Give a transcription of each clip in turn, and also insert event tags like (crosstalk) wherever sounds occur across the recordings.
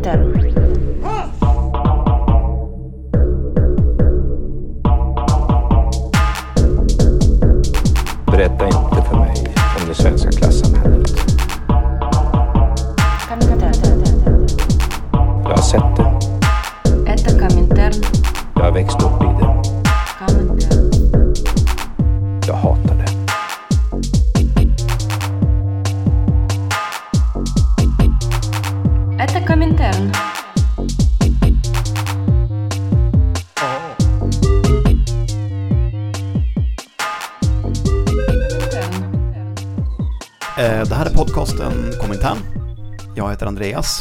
Komintern. Berätta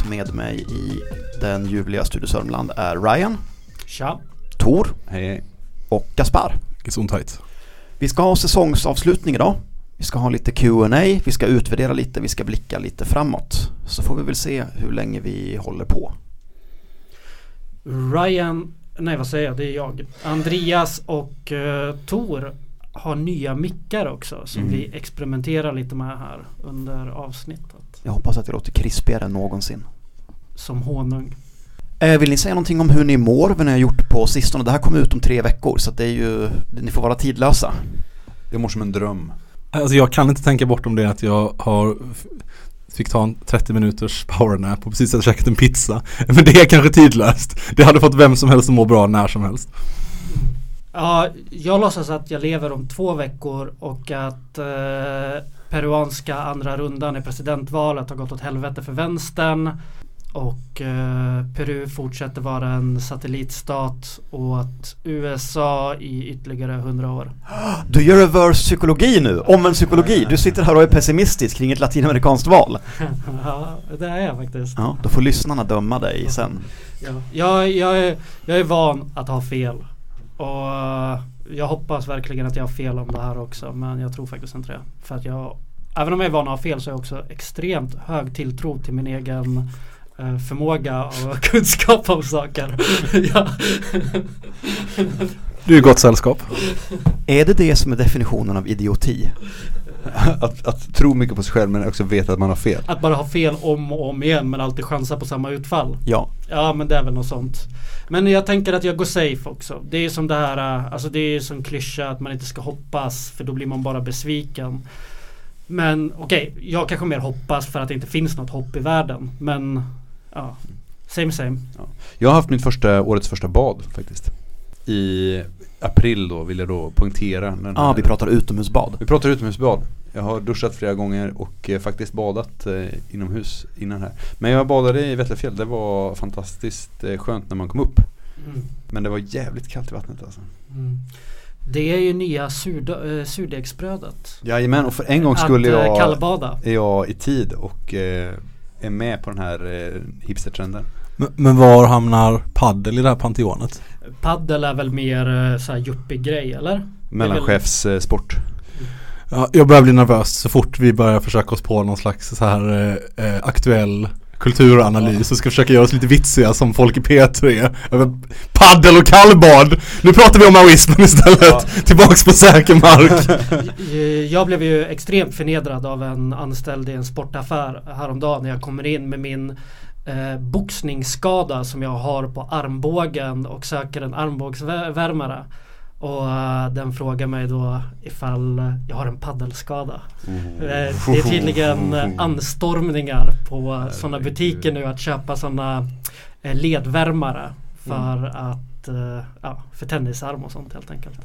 med mig i den ljuvliga Studio Sörmland är Ryan, Tja. Tor Hej. och Gaspar. Gesundheit. Vi ska ha säsongsavslutning idag. Vi ska ha lite Q&A, vi ska utvärdera lite, vi ska blicka lite framåt. Så får vi väl se hur länge vi håller på. Ryan, nej vad säger jag, det är jag. Andreas och uh, Tor har nya mickar också som Mm. vi experimenterar lite med här under avsnittet. Jag hoppas att det låter krispigare än någonsin. Som honung. Eh, Vill ni säga någonting om hur ni mår, vad ni har gjort på sistone? Det här kommer ut om tre veckor så det är ju, ni får vara tidlösa. Jag mår som en dröm. Alltså jag kan inte tänka bortom det att jag har Fick ta en 30 minuters powernap och precis hade käkat en pizza. (laughs) Men det är kanske tidlöst. Det hade fått vem som helst att må bra när som helst. Ja, jag låtsas att jag lever om två veckor och att eh, peruanska andra rundan i presidentvalet har gått åt helvete för vänstern. Och eh, Peru fortsätter vara en satellitstat åt USA i ytterligare hundra år. Du gör reverse psykologi nu, omvänd psykologi. Du sitter här och är pessimistisk kring ett latinamerikanskt val. (laughs) ja, det är jag faktiskt. Ja, då får lyssnarna döma dig sen. Ja. Jag, jag, är, jag är van att ha fel. Och eh, jag hoppas verkligen att jag har fel om det här också. Men jag tror faktiskt inte det. För att jag, även om jag är van att ha fel så är jag också extremt hög tilltro till min egen förmåga och (laughs) kunskap om saker. (laughs) ja. Du är gott sällskap. Är det det som är definitionen av idioti? Att, att tro mycket på sig själv men också veta att man har fel. Att bara ha fel om och om igen men alltid chansa på samma utfall. Ja. Ja men det är väl något sånt. Men jag tänker att jag går safe också. Det är som det här, äh, alltså det är som klyscha att man inte ska hoppas för då blir man bara besviken. Men okej, jag kanske mer hoppas för att det inte finns något hopp i världen. Men ja, same same. Jag har haft mitt första, årets första bad faktiskt. I april då vill jag då poängtera. Ja, här- vi pratar utomhusbad. Vi pratar utomhusbad. Jag har duschat flera gånger och eh, faktiskt badat eh, inomhus innan här. Men jag badade i Vätterfjäll. Det var fantastiskt eh, skönt när man kom upp. Mm. Men det var jävligt kallt i vattnet alltså. Mm. Det är ju nya surda, äh, surdegsbrödet. Jajamän, och för en gång Att skulle äh, jag, kallbada. är jag i tid och eh, är med på den här eh, hipstertrenden. Men, men var hamnar paddel i det här panteonet? Paddel är väl mer äh, såhär yuppie grej eller? Mellanchefssport. Ja, jag börjar bli nervös så fort vi börjar försöka oss på någon slags så här eh, eh, aktuell kulturanalys och ska försöka göra oss lite vitsiga som folk i P3 över paddel och kallbad. Nu pratar vi om maoismen istället. Tillbaks på säker mark. (laughs) Jag blev ju extremt förnedrad av en anställd i en sportaffär häromdagen när jag kommer in med min eh, boxningsskada som jag har på armbågen och söker en armbågsvärmare. Och eh, den frågar mig då ifall jag har en paddelskada. Eh, det är tydligen (laughs) anstormningar på sådana butiker nu att köpa sådana eh, ledvärmare för att eh, ja, för tennisarm och sånt helt enkelt.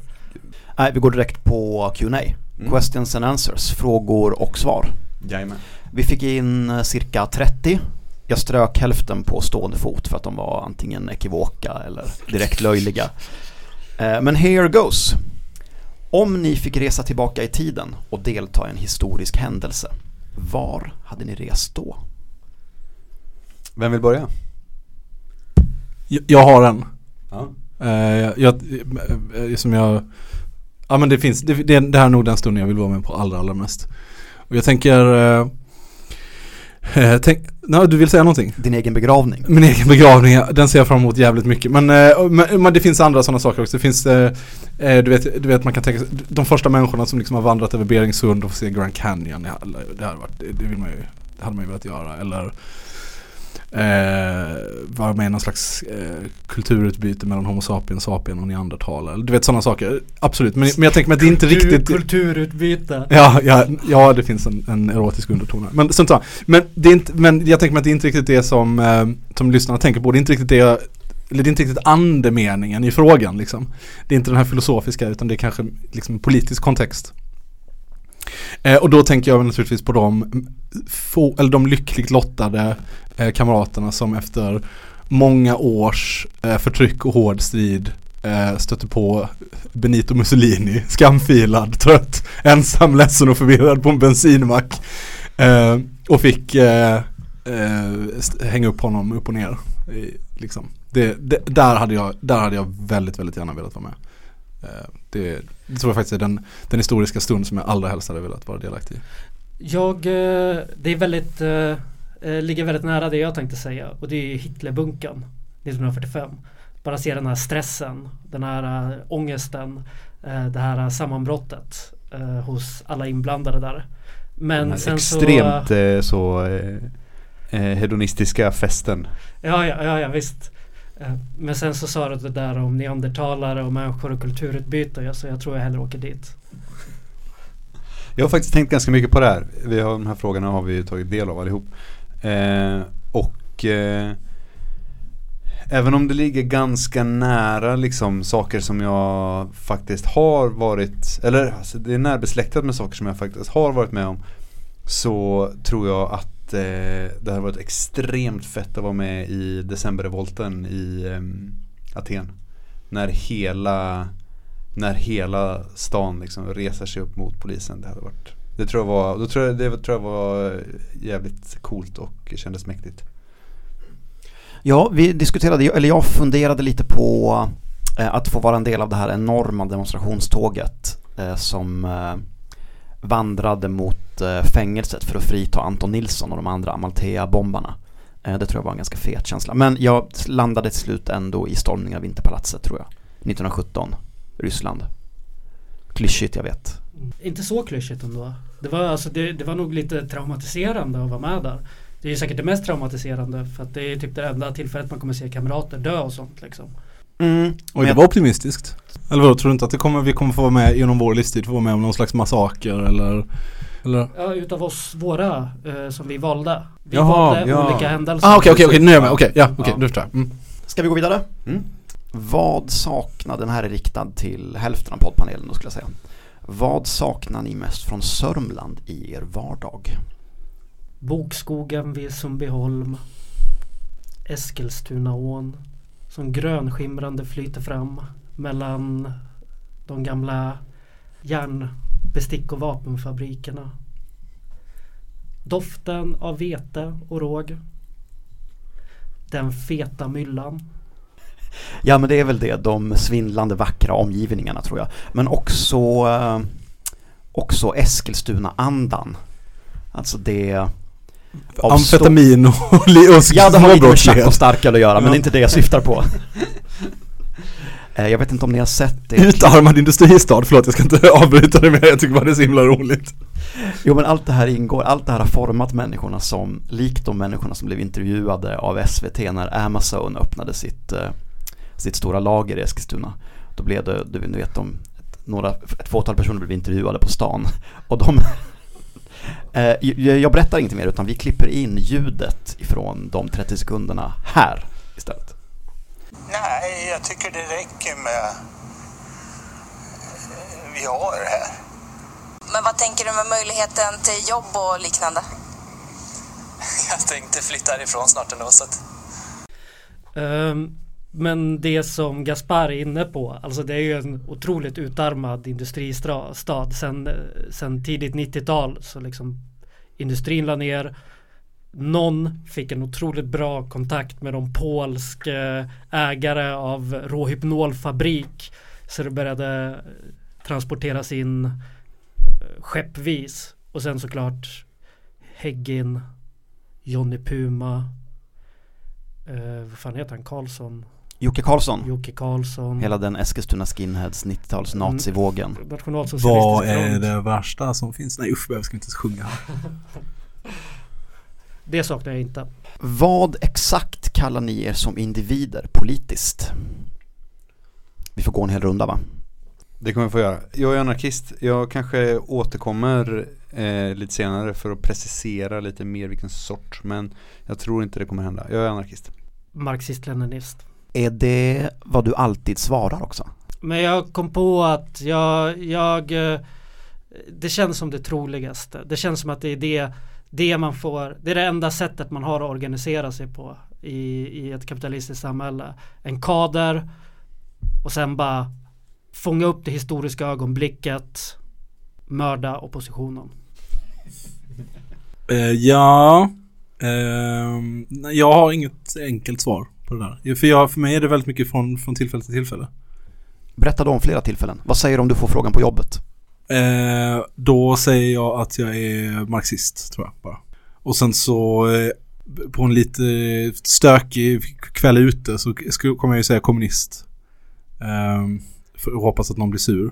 Nej, vi går direkt på Q&A. Mm. Questions and answers, frågor och svar. Jajamän. Vi fick in cirka 30. Jag strök hälften på stående fot för att de var antingen ekivoka eller direkt löjliga. Eh, Men here goes. Om ni fick resa tillbaka i tiden och delta i en historisk händelse, var hade ni rest då? Vem vill börja? Jag, jag har en. Ja. Eh, jag, eh, som jag Ja men det finns, det, det, det här är nog den stunden jag vill vara med på allra allra mest. Och jag tänker eh, tänk, nej, du vill säga någonting? Din egen begravning? Min egen begravning, den ser jag fram emot jävligt mycket. Men, eh, men, men det finns andra sådana saker också. Det finns, eh, du, vet, du vet man kan tänka sig, de första människorna som liksom har vandrat över Beringssund och får se Grand Canyon. Det, hade varit, det vill man ju, det hade man ju velat göra. Eller eh, vara med i någon slags eh, kulturutbyte mellan Homo sapiens sapien och neandertalare. Du vet sådana saker. Absolut, men, men jag tänker mig att det är inte Kultur- riktigt Kulturutbyte. Ja, ja, ja det finns en, en erotisk underton här. Men, sånt, men, det är inte, men jag tänker mig att det är inte riktigt det som, eh, som lyssnarna tänker på. Det är inte riktigt det jag, eller det är inte riktigt andemeningen i frågan liksom. Det är inte den här filosofiska utan det är kanske liksom politisk kontext. Eh, och då tänker jag naturligtvis på de, få, eller de lyckligt lottade eh, kamraterna som efter många års eh, förtryck och hård strid eh, stötte på Benito Mussolini, (laughs) skamfilad, trött, ensam, ledsen och förvirrad på en bensinmack. Eh, och fick eh, hänga upp honom upp och ner. Liksom. det, det, där, hade jag, där hade jag väldigt, väldigt gärna velat vara med. Det, det tror jag faktiskt är den, den historiska stund som jag allra helst hade velat vara delaktig i. Jag, eh, det är väldigt, eh, eh, ligger väldigt nära det jag tänkte säga och det är Hitlerbunkern 1945. Bara se den här stressen, den här ångesten, det här sammanbrottet hos alla inblandade där. Men sen extremt så... så hedonistiska festen. Ja, ja, ja, ja visst. Eh, men sen så sa du det där om neandertalare och människor och kulturutbyte. Jag, så jag tror jag hellre åker dit. Jag har faktiskt tänkt ganska mycket på det här. Vi har, de här frågorna har vi ju tagit del av allihop. Eh, och eh, även om det ligger ganska nära liksom saker som jag faktiskt har varit, eller alltså, det är närbesläktat med saker som jag faktiskt har varit med om. Så tror jag att eh, det hade varit extremt fett att vara med i decemberrevolten i eh, Aten. När hela när hela stan liksom reser sig upp mot polisen. Det hade varit det tror jag var, då tror jag, det tror jag var jävligt coolt och kändes mäktigt. Ja, vi diskuterade, eller jag funderade lite på eh, att få vara en del av det här enorma demonstrationståget eh, som eh, vandrade mot eh, fängelset för att frita Anton Nilsson och de andra Amalthea-bombarna. Eh, det tror jag var en ganska fet känsla. Men jag landade till slut ändå i stormningen av Vinterpalatset tror jag. 1917, Ryssland. Klyschigt, jag vet. Inte så klyschigt ändå. Det var, alltså, det, det var nog lite traumatiserande att vara med där. Det är ju säkert det mest traumatiserande för att det är typ det enda tillfället man kommer se kamrater dö och sånt liksom. Mm, men det jag- var optimistiskt. Eller vadå, tror du inte att det kommer, vi kommer få vara med inom vår livstid, få vara med om någon slags massaker eller? Eller? Ja, utav oss, våra, eh, som vi valde. Vi Jaha, valde ja. olika händelser. Ah okej okej okej, nu är jag med, okej, ja okej, Ja. nu förstår jag. Mm. Ska vi gå vidare? Mm. Vad saknar, den här är riktad till hälften av poddpanelen då skulle jag säga. Vad saknar ni mest från Sörmland i er vardag? Bokskogen vid Sundbyholm. Eskilstunaån. Som grönskimrande flyter fram mellan de gamla järnbestick och vapenfabrikerna. Doften av vete och råg. Den feta myllan. Ja men det är väl det, de svindlande vackra omgivningarna tror jag. Men också, eh, också Eskilstuna-andan. Alltså det av Amfetamin och, och Ja det har lite med tjack och starköl att göra men det är inte det jag syftar på. (laughs) Eh, Jag vet inte om ni har sett det. Utarmad industristad, förlåt jag ska inte avbryta det mer, jag tycker bara det är så himla roligt. Jo men allt det här ingår, allt det här har format människorna som, likt de människorna som blev intervjuade av SVT när Amazon öppnade sitt, eh, sitt stora lager i Eskilstuna. Då blev det, du vet- de, några, ett fåtal personer blev intervjuade på stan och de jag jag berättar inte mer utan vi klipper in ljudet ifrån de 30 sekunderna här istället. Nej, jag tycker det räcker med eh, vi har här. Men vad tänker du med möjligheten till jobb och liknande? (laughs) Jag tänkte flytta härifrån snart ändå så att Ehm, men det som Gaspar är inne på, alltså det är ju en otroligt utarmad industristad. Sen, sen tidigt 90-tal så liksom industrin la ner. Någon fick en otroligt bra kontakt med de polsk ägare av råhypnolfabrik. Så det började eh, transporteras in eh, skeppvis. Och sen såklart Heggin, Johnny Puma, eh, vad fan heter han, Karlsson, Jocke Karlsson, Jocke Karlsson. hela den Eskilstuna skinheads 90-tals nazivågen. Nationalsocialistisk Vad är det värsta som finns? Nej usch, jag ska inte ens sjunga. (laughs) Det saknar jag inte. Vad exakt kallar ni er som individer politiskt? Vi får gå en hel runda va? Det kommer vi få göra. Jag är anarkist. Jag kanske återkommer eh, lite senare för att precisera lite mer vilken sort. Men jag tror inte det kommer hända. Jag är anarkist. Marxist-leninist. Är det vad du alltid svarar också? Men jag kom på att jag, jag eh, Det känns som det troligaste. Det känns som att det är det Det man får Det är det enda sättet man har att organisera sig på I, i ett kapitalistiskt samhälle En kader Och sen bara Fånga upp det historiska ögonblicket Mörda oppositionen Eh, ja, nej, jag har inget enkelt svar på det där. För, jag, för mig är det väldigt mycket från, från tillfälle till tillfälle. Berätta då om flera tillfällen. Vad säger du om du får frågan på jobbet? Eh, då säger jag att jag är marxist, tror jag bara. Och sen så eh, på en lite stökig kväll ute så kommer jag ju säga kommunist. Eh, för att hoppas att någon blir sur.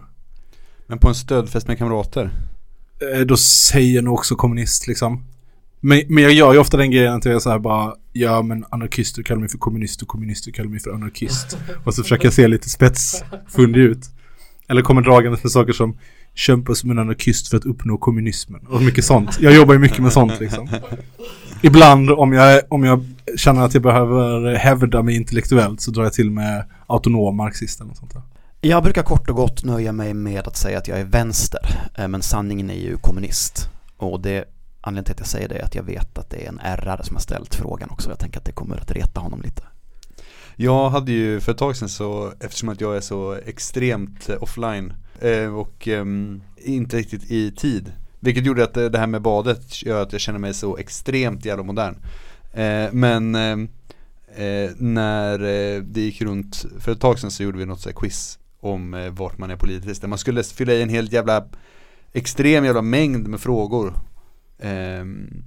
Men på en stödfest med kamrater. Eh, då säger jag nog också kommunist liksom. Men, men jag gör ju ofta den grejen att jag är så här bara Ja men anarkister kallar mig för kommunist och kommunister kallar mig för anarkist. (laughs) och så försöker jag se lite spetsfundig ut. Eller kommer dragandes med saker som Kämpa som en anarkist för att uppnå kommunismen. Och mycket sånt. Jag jobbar ju mycket med sånt liksom. Ibland om jag, om jag känner att jag behöver hävda mig intellektuellt så drar jag till med autonom marxist eller något sånt där. Jag brukar kort och gott nöja mig med att säga att jag är vänster, eh, men sanningen är ju kommunist. Och det, anledningen till att jag säger det är att jag vet att det är en ärrare som har ställt frågan också. Jag tänker att det kommer att reta honom lite. Jag hade ju för ett tag sedan så, eftersom att jag är så extremt eh, offline eh, och ehm, inte riktigt i tid. Vilket gjorde att eh, det här med badet gör att jag känner mig så extremt jävla modern. Men ehm, när det gick runt, för ett tag sedan så gjorde vi något så här quiz om vart man är politiskt. Där man skulle fylla i en helt jävla extrem jävla mängd med frågor. Ehm,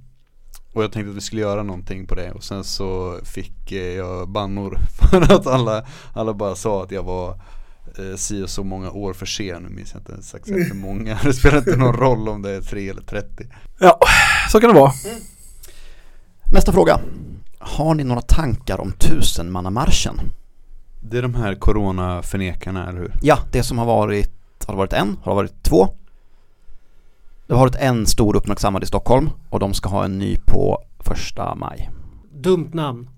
och jag tänkte att vi skulle göra någonting på det och sen så fick eh, jag bannor (laughs) för att alla, alla bara sa att jag var eh, si och så många år för sen. Nu minns jag inte exakt hur (laughs) många. Det spelar inte någon roll om det är 3 eller 30. Ja, så kan det vara. Nästa fråga. Har ni några tankar om tusenmannamarschen? Det är de här coronaförnekarna, eller hur? Ja, det som har varit, har det varit en? Har det varit två? Det har varit en stor uppmärksammad i Stockholm och de ska ha en ny på första maj. Dumt namn.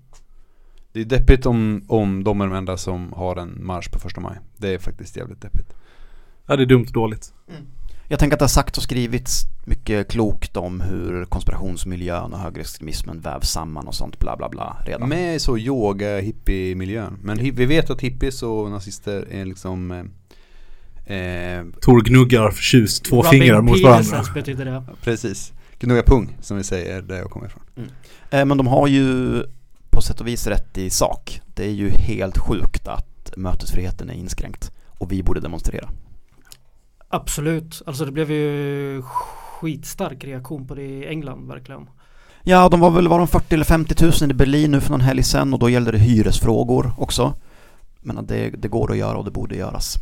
Det är deppigt om, om de är de enda som har en marsch på första maj. Det är faktiskt jävligt deppigt. Ja, det är dumt och dåligt. Jag tänker att det har sagts och skrivits mycket klokt om hur konspirationsmiljön och högerextremismen vävs samman och sånt bla bla bla redan. Med så yoga hippie-miljön. Men vi vet att hippies och nazister är liksom eh, Tor gnuggar förtjust två Robin fingrar mot Petersens varandra. betyder det. Precis. Gnugga pung som vi säger där jag kommer ifrån. Eh, Men de har ju på sätt och vis rätt i sak. Det är ju helt sjukt att mötesfriheten är inskränkt och vi borde demonstrera. Absolut. Alltså det blev ju skitstark reaktion på det i England verkligen. Ja, de var väl, var de 40 eller 50 000 i Berlin nu för någon helg sedan och då gällde det hyresfrågor också. Men det, det går att göra och det borde göras.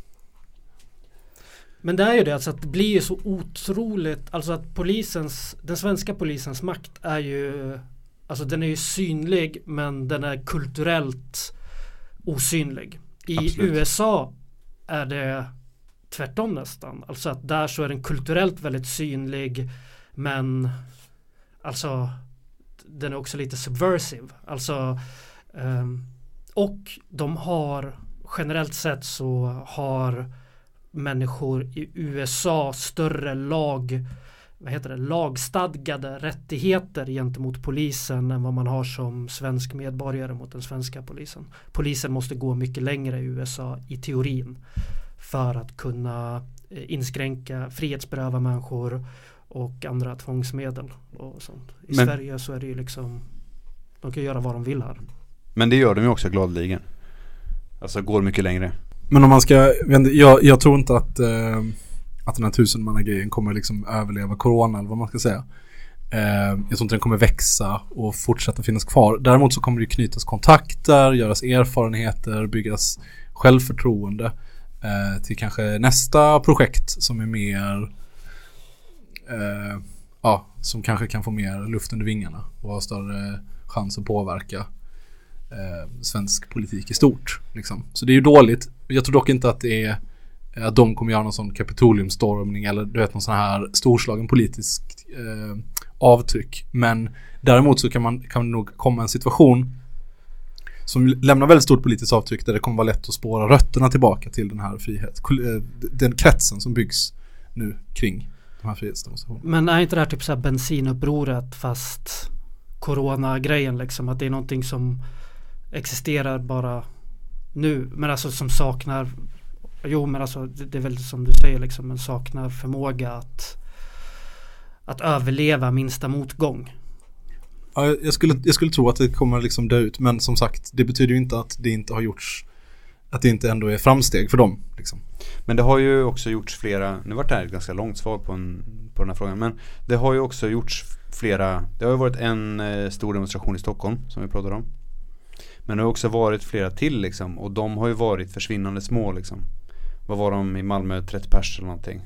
Men det är ju det, alltså att det blir ju så otroligt, alltså att polisens, den svenska polisens makt är ju, alltså den är ju synlig men den är kulturellt osynlig. I Absolut. USA är det tvärtom nästan, alltså att där så är den kulturellt väldigt synlig men alltså den är också lite subversive, alltså ehm, och de har generellt sett så har människor i USA större lag vad heter det, lagstadgade rättigheter gentemot polisen än vad man har som svensk medborgare mot den svenska polisen. Polisen måste gå mycket längre i USA i teorin för att kunna eh, inskränka, frihetsberöva människor och andra tvångsmedel och sånt. I Men- Sverige så är det ju liksom de kan göra vad de vill här. Men det gör de ju också gladeligen. Alltså går mycket längre. Men om man ska, jag, jag, jag tror inte att, eh, att den här tusenmannagrejen kommer liksom överleva corona eller vad man ska säga. Eh, jag tror inte den kommer växa och fortsätta finnas kvar. Däremot så kommer det knytas kontakter, göras erfarenheter, byggas självförtroende eh, till kanske nästa projekt som är mer eh, ja, som kanske kan få mer luft under vingarna och ha större chans att påverka eh, svensk politik i stort. Liksom. Så det är ju dåligt. Jag tror dock inte att det är att de kommer göra någon sån kapitoliumstormning eller du vet någon sån här storslagen politisk eh, avtryck. Men däremot så kan man kan det nog komma en situation som lämnar väldigt stort politiskt avtryck där det kommer vara lätt att spåra rötterna tillbaka till den här frihet, eh, den kretsen som byggs nu kring de här frihetsdemonstrationerna. Men är inte det här typ så här bensinupproret fast corona-grejen liksom? Att det är någonting som existerar bara nu men alltså som saknar Jo men alltså det, det är väl som du säger liksom men saknar förmåga att att överleva minsta motgång. Ja, jag- skulle, jag skulle tro att det kommer liksom dö ut men som sagt det betyder ju inte att det inte har gjorts att det inte ändå är framsteg för dem. Liksom. Men det har ju också gjorts flera, nu vart det här ett ganska långt svar på, en, på den här frågan, men det har ju också gjorts flera, det har ju varit en eh, stor demonstration i Stockholm som vi pratade om. Men det har också varit flera till liksom, och de har ju varit försvinnande små liksom. Vad var de i Malmö, 30 pers eller någonting,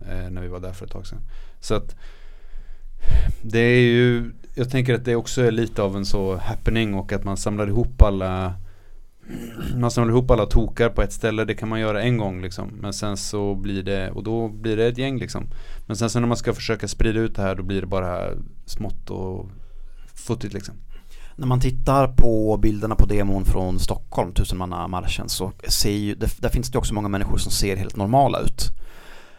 eh, när vi var där för ett tag sedan. Så att det är ju, jag tänker att det också är lite av en så happening och att man samlar ihop alla man samlar ihop alla tokar på ett ställe, det kan man göra en gång liksom. Men sen så blir det, och då blir det ett gäng liksom. Men sen så när man ska försöka sprida ut det här då blir det bara smått och futtigt liksom. När man tittar på bilderna på demon från Stockholm, tusenmannamarschen, så ser ju, det, där finns det också många människor som ser helt normala ut.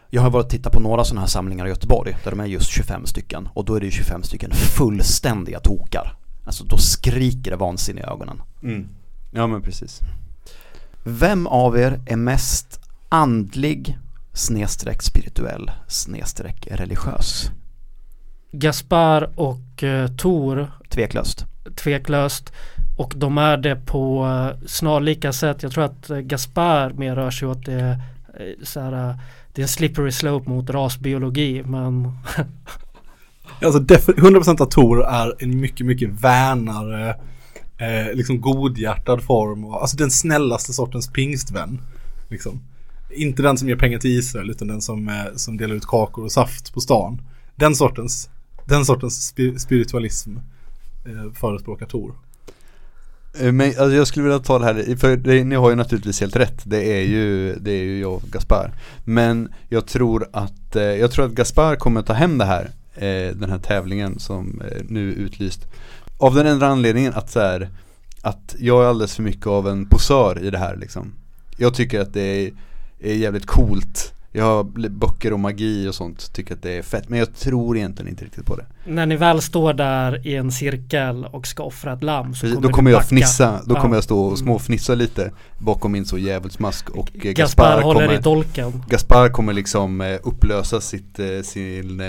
Jag har varit och tittat på några sådana här samlingar i Göteborg, där de är just 25 stycken, och då är det ju 25 stycken fullständiga tokar. Alltså då skriker det vansinne i ögonen. Ja men precis. Vem av er är mest andlig, snedstreck spirituell, snedstreck religiös? Gaspar och eh, Tor Tveklöst tveklöst och de är det på eh, snarlika sätt. Jag tror att eh, Gaspar mer rör sig åt det eh, så här, det är en slippery slope mot rasbiologi men (laughs) Alltså 100% att Tor är en mycket, mycket vänare, eh, liksom godhjärtad form. Och, alltså den snällaste sortens pingstvän. Liksom. Inte den som ger pengar till Israel utan den som, eh, som delar ut kakor och saft på stan. Den sortens, den sortens spi- spiritualism eh, Eh, förespråkar Tor. Eh, men alltså, jag skulle vilja ta det här, för det, ni har ju naturligtvis helt rätt. Det är ju, det är ju jag och Gaspar. Men jag tror att, eh, jag tror att Gaspar kommer ta hem det här, eh, den här tävlingen som eh, nu är utlyst. Av den enda anledningen att så här, att jag är alldeles för mycket av en posör i det här liksom. Jag tycker att det är, är jävligt coolt. Jag har böcker om magi och sånt, tycker att det är fett. Men jag tror egentligen inte riktigt på det. när ni väl står där i en cirkel och ska offra ett lamm så Precis, kommer då kommer jag fnissa, då Ja. kommer jag stå och småfnissa lite bakom min så djävulsmask och eh, Gaspar Gaspar håller kommer i dolken. Gaspar kommer liksom eh, upplösa sitt, eh, sin,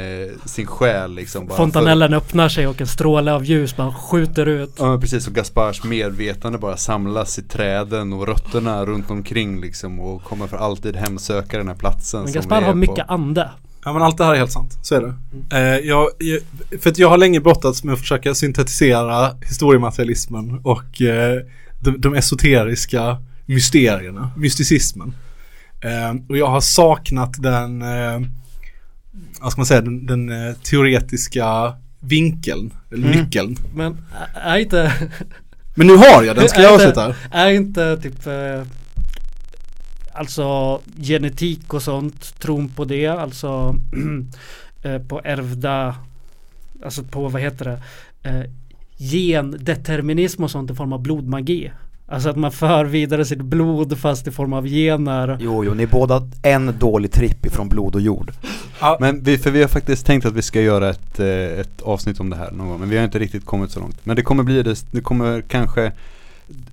sin själ liksom Fontanellen öppnar sig och en stråle av ljus bara skjuter ut. för, Ja precis, och Gaspars medvetande bara samlas i träden och rötterna runt omkring liksom och kommer för alltid hemsöka den här platsen Men som Gaspar har på. mycket ande. Ja men allt det här är helt sant, så är det. Eh, jag, för att jag har länge brottats med att försöka syntetisera historiematerialismen och eh, de, de esoteriska mysterierna, mysticismen. Eh, och jag har saknat den, eh, vad ska man säga, den, den eh, teoretiska vinkeln, eller Mm. nyckeln. Men är inte, Men nu har jag den, ska jag avsluta? är inte typ eh, Alltså genetik och sånt, tron på det, alltså (clears throat) eh, på ärvda Alltså på vad heter det eh, Gendeterminism och sånt i form av blodmagi. Alltså att man för vidare sitt blod fast i form av gener. Jo, jo, ni är båda en dålig tripp ifrån blod och jord. Men vi, för vi har faktiskt tänkt att vi ska göra ett, eh, ett avsnitt om det här någon gång Men vi har inte riktigt kommit så långt. Men det kommer bli det, det kommer kanske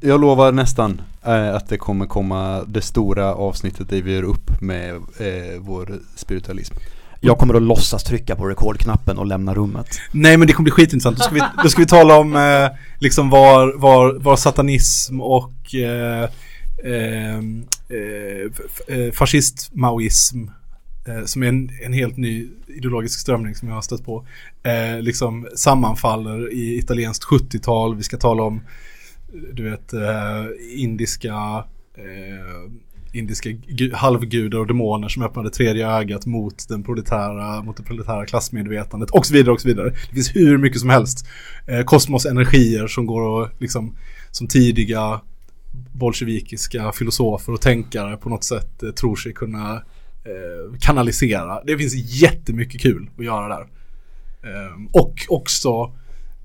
Jag lovar nästan eh, att det kommer komma det stora avsnittet där vi gör upp med eh, vår spiritualism Jag kommer att låtsas trycka på rekordknappen och lämna rummet. Nej men det kommer bli skitintressant. Då ska vi, då ska vi tala om eh, liksom var, var, var satanism och eh, eh, eh, fascist-maoism eh, som är en, en helt ny ideologisk strömning som jag har stött på eh, liksom sammanfaller i italienskt 70-tal. Vi ska tala om du vet eh, indiska eh, indiska halvgudar och demoner som öppnade tredje ögat mot den proletära, mot det proletära klassmedvetandet och så vidare och så vidare. Det finns hur mycket som helst. Eh, kosmosenergier som går och liksom som tidiga bolsjevikiska filosofer och tänkare på något sätt eh, tror sig kunna eh, kanalisera. Det finns jättemycket kul att göra där. Ehm, och också,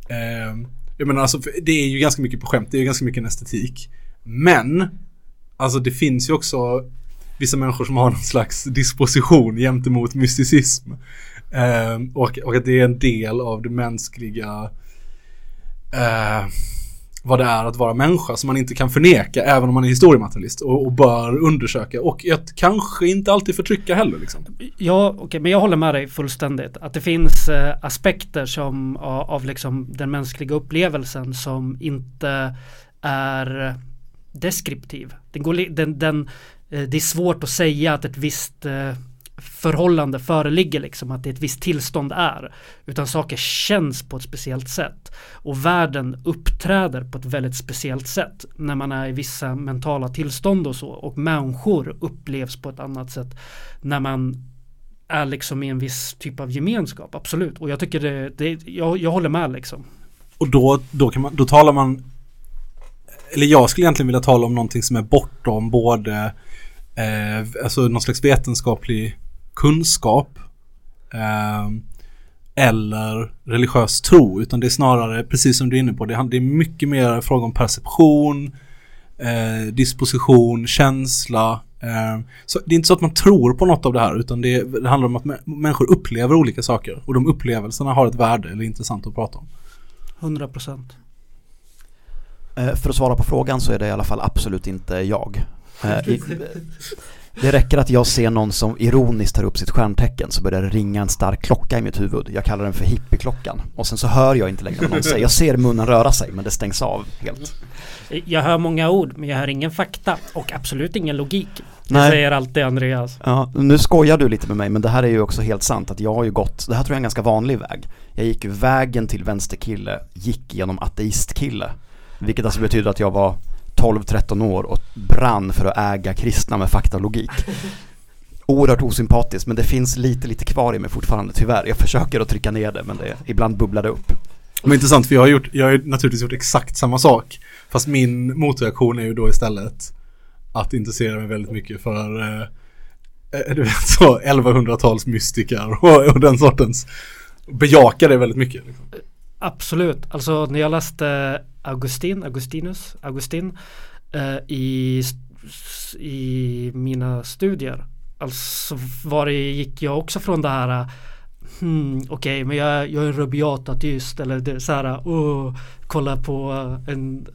ehm, jag menar alltså, det är ju ganska mycket på skämt, det är ju ganska mycket en estetik. Men, alltså det finns ju också vissa människor som har någon slags disposition gentemot mysticism. Eh, och, och att det är en del av det mänskliga eh, vad det är att vara människa som man inte kan förneka även om man är historiematerialist och, och bör undersöka och att kanske inte alltid förtrycka heller liksom. Ja, okej, men jag håller med dig fullständigt. Att det finns eh, aspekter som, av, av liksom den mänskliga upplevelsen som inte är deskriptiv. Den går, den, den, eh, det är svårt att säga att ett visst eh, förhållande föreligger liksom att det ett visst tillstånd är utan saker känns på ett speciellt sätt och världen uppträder på ett väldigt speciellt sätt när man är i vissa mentala tillstånd och så och människor upplevs på ett annat sätt när man är liksom i en viss typ av gemenskap, absolut. Och jag tycker det, det jag, jag håller med liksom. Och då, då, kan man, då talar man Eller jag skulle egentligen vilja tala om någonting som är bortom både eh, Alltså någon slags vetenskaplig kunskap eh, Eller religiös tro Utan det är snarare, precis som du är inne på Det, är mycket mer fråga om perception eh, Disposition, känsla eh, så Det är inte så att man tror på något av det här Utan det, det handlar om att mä- människor upplever olika saker Och de upplevelserna har ett värde eller är intressant att prata om 100 procent. Eh, För att svara på frågan så är det i alla fall absolut inte jag. (laughs) Det räcker att jag ser någon som ironiskt tar upp sitt stjärntecken så börjar det ringa en stark klocka i mitt huvud. Jag kallar den för hippieklockan. Och sen så hör jag inte längre vad någon säger. Jag ser munnen röra sig men det stängs av helt. Jag hör många ord men jag hör ingen fakta och absolut ingen logik. Det Nej. säger alltid Andreas. Ja, nu skojar du lite med mig men det här är ju också helt sant att jag har ju gått, det här tror jag är en ganska vanlig väg. Jag gick ju vägen till vänsterkille, gick genom ateistkille. Vilket alltså betyder att jag var 12-13 år och brann för att äga kristna med fakta och logik. (laughs) Oerhört osympatiskt men det finns lite, lite kvar i mig fortfarande tyvärr. Jag försöker att trycka ner det men det, ibland bubblar det upp. Men intressant för jag har, gjort, jag har naturligtvis gjort exakt samma sak. Fast min motreaktion är ju då istället att intressera mig väldigt mycket för eh, eh, du vet så 1100-tals mystiker och, och den sortens bejaka det väldigt mycket. Liksom. Absolut. Alltså när jag läste Augustin, Augustinus, Augustin eh, i, i mina studier. Alltså var det, gick jag också från det här Hmm, Okej, men jag, jag är en rabiat ateist eller det, är så här, oh, kolla på en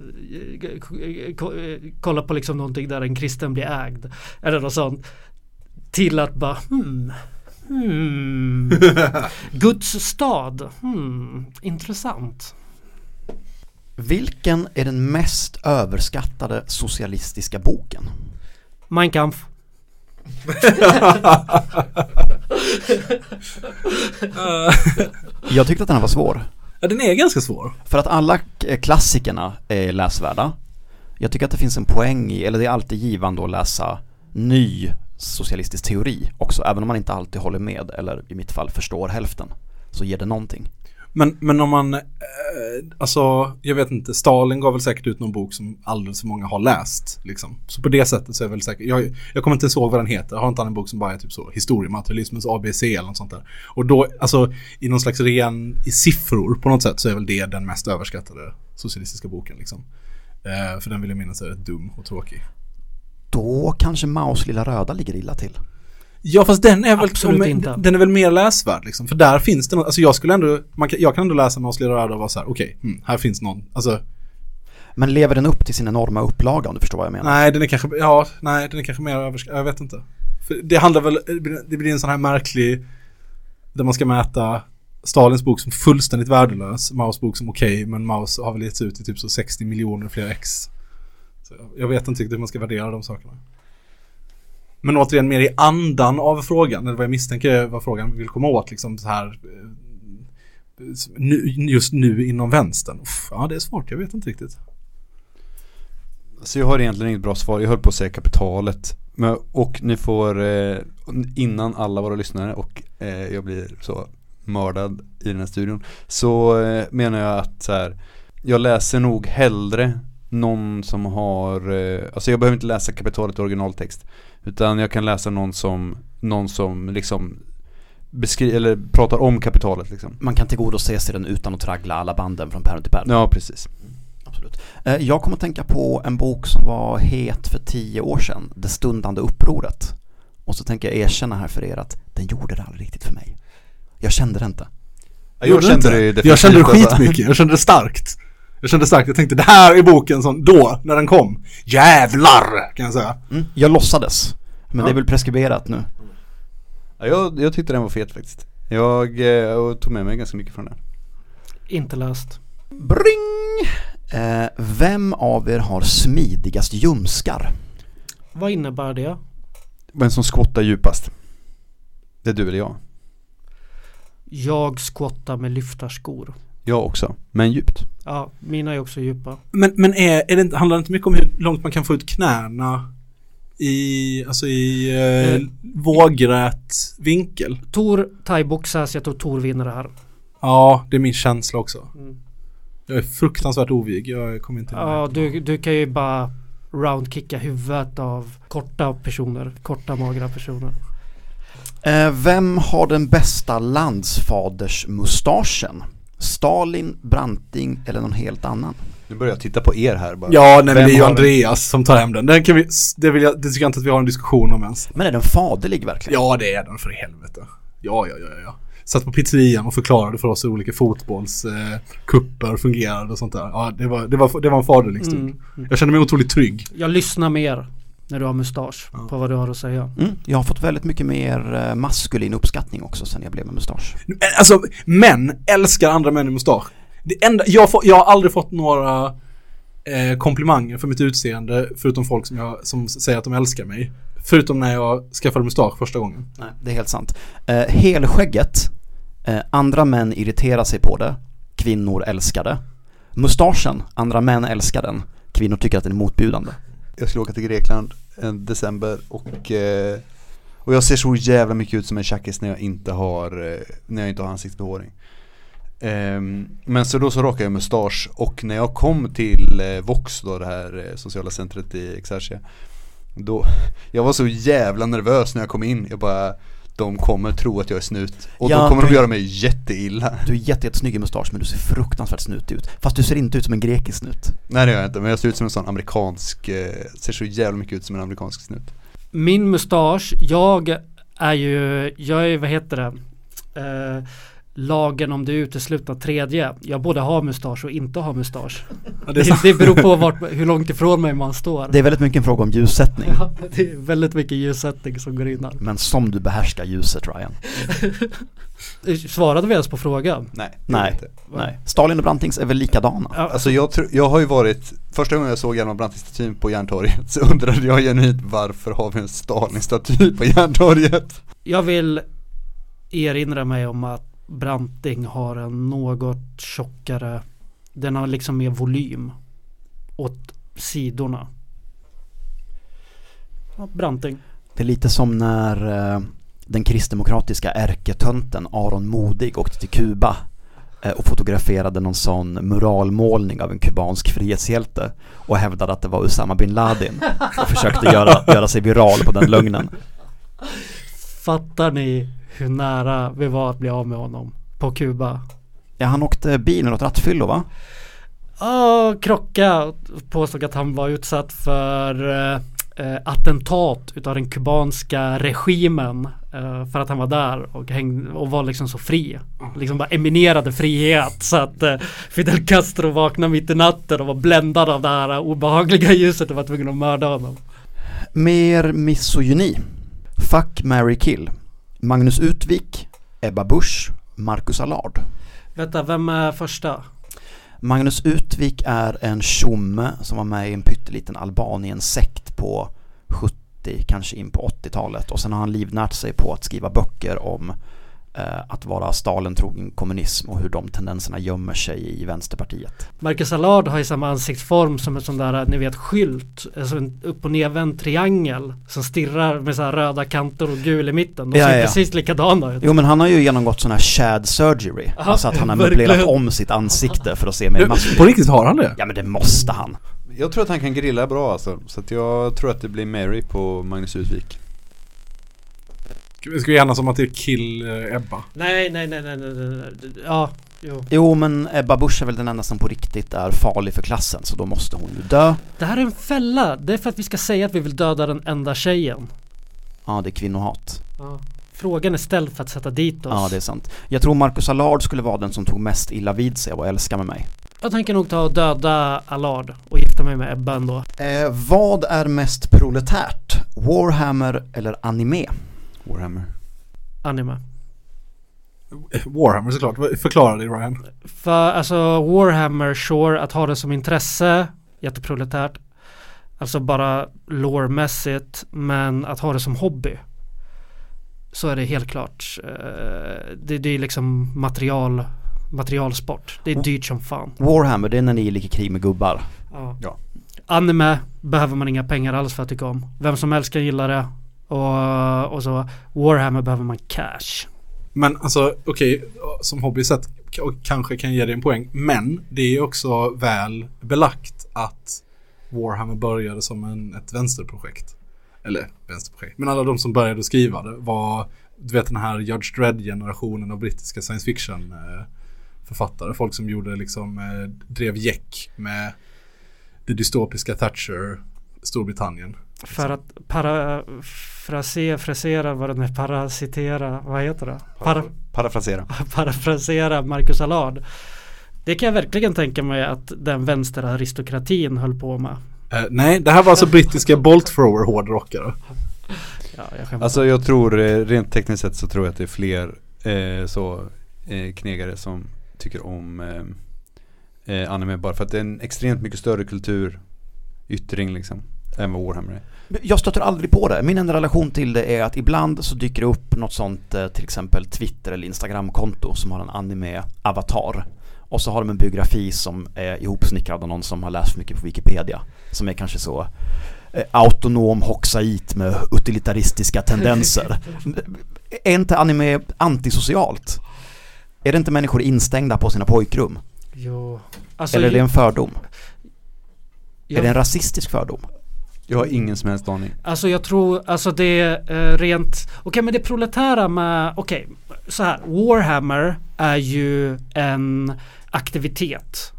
eh, kolla på liksom någonting där en kristen blir ägd eller något sånt till att bara hmm, hmm. (laughs) Guds stad, hmm, intressant. Vilken är den mest överskattade socialistiska boken? Mein Kampf. (laughs) Jag tyckte att den här var svår. Ja, den är ganska svår. För att alla k- klassikerna är läsvärda. Jag tycker att det finns en poäng i, eller det är alltid givande att läsa ny socialistisk teori också, även om man inte alltid håller med, eller i mitt fall förstår hälften, så ger det någonting. Men, men om man, eh, alltså jag vet inte, Stalin gav väl säkert ut någon bok som alldeles för många har läst. Liksom. Så på det sättet så är jag väl säkert, jag, jag kommer inte ens ihåg vad den heter, jag har inte han en bok som bara är typ så, historiematerialismens ABC eller något sånt där. Och då, alltså i någon slags ren, i siffror på något sätt så är väl det den mest överskattade socialistiska boken liksom. Eh, för den vill jag minnas är rätt dum och tråkig. Då kanske Maos lilla röda ligger illa till. Ja fast den är väl, Absolut om- inte. den är väl mer läsvärd liksom. För där finns det något, alltså jag skulle ändå, man kan, jag kan ändå läsa Maus lilla röda och vara så här, okej, mm, här finns någon, alltså Men lever den upp till sin enorma upplaga om du förstår vad jag menar? Nej, den är kanske, ja, nej, den är kanske mer överskattad, jag vet inte. För det handlar väl, det blir en sån här märklig, där man ska mäta Stalins bok som fullständigt värdelös, Maos bok som okej, men Maus har väl getts ut i typ så 60 miljoner fler ex. Så jag vet inte riktigt hur man ska värdera de sakerna. Men återigen mer i andan av frågan, eller vad jag misstänker vad frågan vill komma åt, liksom så här eh, just nu inom vänstern. Uff, ja, det är svårt, jag vet inte riktigt. Så jag har egentligen inget bra svar. Jag höll på att säga kapitalet. Men, och ni får, eh, innan alla våra lyssnare och eh, jag blir så mördad i den här studion. Så eh, menar jag att så här, jag läser nog hellre någon som har, eh, alltså jag behöver inte läsa kapitalet i originaltext. Utan jag kan läsa någon som, någon som liksom beskriver, eller pratar om kapitalet liksom. Man kan tillgodose sig den utan att traggla alla banden från pärm till pärm. Ja, precis. Absolut. Eh, Jag kommer att tänka på en bok som var het för tio år sedan, Det stundande upproret. Och så tänker jag erkänna här för er att den gjorde det aldrig riktigt för mig. Jag kände det inte. Ja, Gjorde jag kände inte? det Jag kände det skitmycket, jag kände det starkt. Jag kände starkt, jag tänkte det här är boken som då, när den kom. Jävlar! Kan jag säga. Mm. Jag låtsades. Men Ja. det är väl preskriberat nu. Ja, jag, jag tyckte den var fet faktiskt. Jag eh, tog med mig ganska mycket från den. Inte läst. Bring! Eh, vem av er har smidigast ljumskar? Vad innebär det? Vem som skottar djupast? Det är du eller jag? Jag squattar med lyftarskor. Jag också, men djupt. Ja, mina är också djupa. Men, men är, är det inte, handlar det inte mycket om hur långt man kan få ut knäna i, alltså i eh, Eh. vågrät vinkel? Tor thaiboxas, jag tror Tor vinner det här. Ja, det är min känsla också. Mm. Jag är fruktansvärt ovig, jag kommer inte Ja, du, du kan ju bara roundkicka huvudet av korta personer, korta magra personer. Eh, vem har den bästa landsfadersmustaschen? Stalin, Branting eller någon helt annan? Nu börjar jag titta på er här bara. Ja, nej men det är ju Andreas som tar hem den. Den kan vi, det, vill jag, det tycker jag inte att vi har en diskussion om ens. Men är den faderlig verkligen? Ja, det är den för helvete. Ja, ja, ja, ja. Satt på pizzerian och förklarade för oss hur olika fotbollskupper eh, fungerade och sånt där. Ja, det var, det var, det var en faderlig stund. Mm. Jag kände mig otroligt trygg. Jag lyssnar mer när du har mustasch på vad du har att säga. Mm, jag har fått väldigt mycket mer eh, maskulin uppskattning också sen jag blev med mustasch. Alltså, män älskar andra män i mustasch. Det enda, jag, får, jag har aldrig fått några eh, komplimanger för mitt utseende förutom folk som, jag, som säger att de älskar mig. Förutom när jag skaffade mustasch första gången. Nej, det är helt sant. Eh, helskägget, eh, andra män irriterar sig på det, kvinnor älskar det. Mustaschen, andra män älskar den, kvinnor tycker att den är motbjudande. Jag skulle åka till Grekland en december och, eh, och jag ser så jävla mycket ut som en tjackis när jag inte har, eh, när jag inte har ansiktsbehåring. Ehm, men så då så rakade jag mustasch och när jag kom till eh, Vox då det här eh, sociala centret i Exercia Då, jag var så jävla nervös när jag kom in, jag bara de kommer tro att jag är snut och Ja, då kommer de du- göra mig jätteilla Du är jätte, jättesnygg i mustasch men du ser fruktansvärt snutig ut. Fast du ser inte ut som en grekisk snut. Nej det gör jag inte, men jag ser ut som en sån amerikansk, eh, ser så jävla mycket ut som en amerikansk snut Min mustasch, jag är ju, jag är, vad heter det? Eh, lagen om det uteslutna tredje. Jag både har mustasch och inte har mustasch. Ja, det det, det beror på vart, (laughs) hur långt ifrån mig man står. Det är väldigt mycket en fråga om ljussättning. Ja, det är väldigt mycket ljussättning som går in här. Men som du behärskar ljuset Ryan. (laughs) Svarade vi ens på frågan? Nej, Nej, nej. Stalin och Brantings är väl likadana? Ja, Alltså jag, tror- jag har ju varit, första gången jag såg Hjalmar Branting-statyn på Järntorget så undrade jag genuint varför har vi en Stalin-staty på Järntorget? Jag vill erinra mig om att Branting har en något tjockare, den har liksom mer volym åt sidorna. Ja, Branting. Det är lite som när eh, den kristdemokratiska ärketönten Aron Modig åkte till Kuba eh, och fotograferade någon sån muralmålning av en kubansk frihetshjälte och hävdade att det var Usama bin Laden och försökte göra, göra sig viral på den lögnen. Fattar ni hur nära vi var att bli av med honom på Kuba? Ja, han åkte bil med något rattfyllo va? Ja, krocka påstod att han var utsatt för eh, eh, attentat utav den kubanska regimen eh, för att han var där och, häng, och var liksom så fri. Liksom bara eminerade frihet så att eh, Fidel Castro vaknade mitt i natten och var bländad av det här obehagliga ljuset och var tvungen att mörda honom. Mer misogyni. Fuck, marry, kill. Magnus Utvik, Ebba Busch, Marcus Allard. Vänta, vem är första? Magnus Utvik är en tjomme som var med i en pytteliten Albanien-sekt på 70, kanske in på 80-talet och sen har han livnärt sig på att skriva böcker om att vara Stalin-trogen kommunism och hur de tendenserna gömmer sig i Vänsterpartiet. Marcus Allard har ju samma ansiktsform som en sån där, ni vet, skylt. Alltså en upp och nervänd triangel som stirrar med så här röda kanter och gul i mitten. De Ja, ser ja. precis likadana ut. Jo men han har ju genomgått sån här shad surgery, Aha, alltså att han har verkligen. möblerat om sitt ansikte för att se mer maskulin På riktigt har han det? Ja men det måste han. Jag tror att han kan grilla bra alltså. Så att jag tror att det blir Mary på Magnus Utvik. Ska vi enas om att det är kill eh, Ebba? Nej, nej, nej, nej, nej, nej, nej. Ja, jo. Jo men Ebba Busch är väl den enda som på riktigt är farlig för klassen så då måste hon ju dö. Det här är en fälla. Det är för att vi ska säga att vi vill döda den enda tjejen. Ja det är kvinnohat. Ja. Frågan är ställd för att sätta dit oss. Ja det är sant. Jag tror Marcus Allard skulle vara den som tog mest illa vid sig av att älska med mig. Jag tänker nog ta och döda Allard och gifta mig med Ebba ändå. Eh, vad är mest proletärt? Warhammer eller anime? Warhammer. Anime. Warhammer såklart. Förklara det Ryan. För alltså Warhammer, sure, att ha det som intresse, jätteproletärt. Alltså bara lore-mässigt, men att ha det som hobby. Så är det helt klart. eh, Det, det är liksom material, materialsport. Det är dyrt som fan. Warhammer, det är när ni lika krig med gubbar. Ja. Ja. Anime behöver man inga pengar alls för att tycka om. Vem som helst kan gilla det. Och, och så Warhammer behöver man cash. Men alltså okej, som hobby sett kanske kan ge dig en poäng. Men det är också väl belagt att Warhammer började som en, ett vänsterprojekt. Eller vänsterprojekt. Men alla de som började skriva det var, du vet den här Judge Dredd-generationen av brittiska science fiction-författare. Eh, Folk som gjorde liksom, eh, drev jäck med det dystopiska Thatcher, Storbritannien. För att parafrasera, frasera vad är, parasitera, vad heter det? Para, Parafrasera. (laughs) parafrasera Marcus Allard. Det kan jag verkligen tänka mig att den vänsteraristokratin höll på med. Eh, nej, det här var alltså brittiska Bolt Thrower hårdrockare. (laughs) Ja, jag. Alltså jag tror, eh, rent tekniskt sett så tror jag att det är fler eh, så eh, knegare som tycker om eh, eh, anime bara för att det är en extremt mycket större kulturyttring liksom. Än vad Warhammer är. Jag stöter aldrig på det. Min enda relation till det är att ibland så dyker det upp något sånt, eh, till exempel Twitter eller Instagram-konto som har en anime-avatar. Och så har de en biografi som är ihopsnickrad av någon som har läst för mycket på Wikipedia. Som är kanske så eh, autonom hoxait med utilitaristiska tendenser. är inte anime antisocialt? Är det inte människor instängda på sina pojkrum? Jo. Alltså, Eller är det en fördom? jag, Är det en rasistisk fördom? Jag har ingen som helst aning. Alltså jag tror, alltså det är eh, rent, okej men det proletära med, okej, så här, Warhammer är ju en aktivitet.